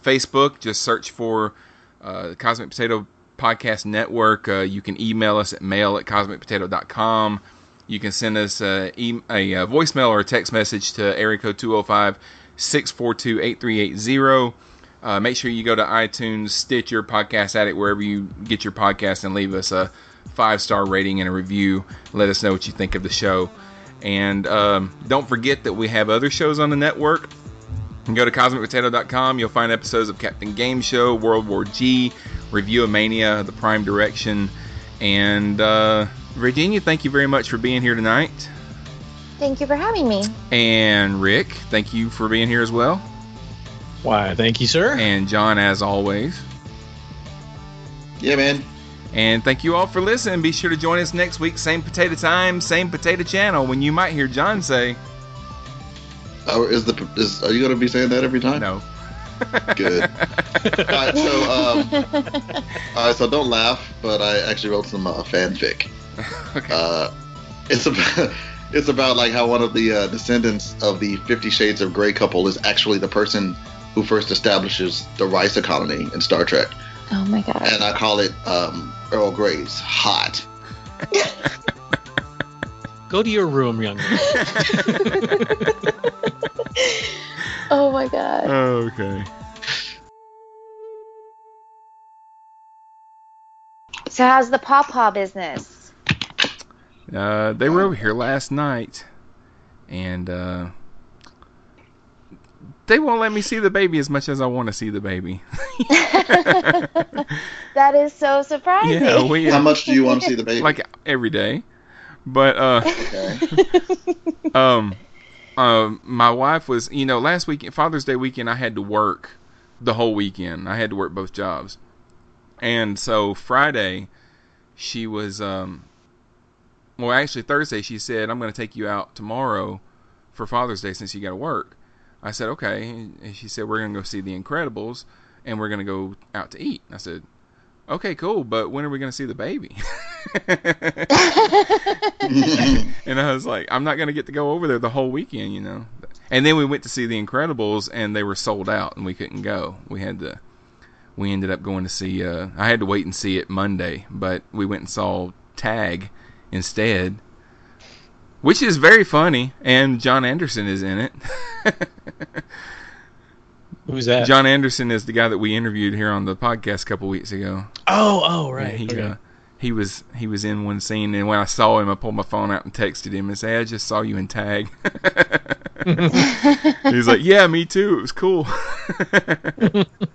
S4: Facebook. Just search for uh, Cosmic Potato Podcast Network. Uh, you can email us at mail at cosmicpotato.com. You can send us a, a, voicemail or a text message to area code 205 642 8380. Uh, make sure you go to iTunes, Stitcher, Podcast Addict, wherever you get your podcast, and leave us a five star rating and a review. Let us know what you think of the show. And um, don't forget that we have other shows on the network. Go to cosmicpotato.com. You'll find episodes of Captain Game Show, World War G, Review of Mania, The Prime Direction. And uh, Virginia, thank you very much for being here tonight.
S17: Thank you for having me.
S4: And Rick, thank you for being here as well.
S9: Why, thank you, sir.
S4: And John, as always.
S6: Yeah, man.
S4: And thank you all for listening. Be sure to join us next week, same potato time, same potato channel, when you might hear John say,
S6: Oh, is the is are you going to be saying that every time?
S4: No.
S6: Good. all right, so um, all right, so don't laugh, but I actually wrote some uh, fanfic. Uh, it's about it's about like how one of the uh, descendants of the Fifty Shades of Grey couple is actually the person who first establishes the rice economy in Star Trek,
S17: Oh my god.
S6: and I call it um, Earl Grey's hot.
S9: Go to your room, young man.
S17: Oh my god.
S4: Okay.
S17: So how's the pawpaw business?
S4: Uh, they were over here last night, and uh, they won't let me see the baby as much as I want to see the baby.
S17: That is so surprising.
S4: yeah, we.
S6: How much do you want to see the baby?
S4: Like every day, but uh,
S6: Okay.
S4: um, um, my wife was, you know, last weekend, Father's Day weekend, I had to work the whole weekend. I had to work both jobs, and so Friday, she was, um, well, actually Thursday, she said, "I'm going to take you out tomorrow for Father's Day since you got to work." I said, "Okay," and she said, "We're going to go see The Incredibles, and we're going to go out to eat." I said, "Okay, cool, but when are we going to see the baby?" and I was like, I'm not going to get to go over there the whole weekend, you know. And then we went to see The Incredibles, and they were sold out, and we couldn't go. We had to. We ended up going to see. Uh, I had to wait and see it Monday, but we went and saw Tag instead, which is very funny, and John Anderson is in it.
S9: Who's that?
S4: John Anderson is the guy that we interviewed here on the podcast a couple weeks ago.
S9: Oh, oh, right.
S4: Yeah, he,
S9: okay.
S4: uh, he was he was in one scene, and when I saw him, I pulled my phone out and texted him and said, "I just saw you in Tag." He's like, "Yeah, me too. It was cool."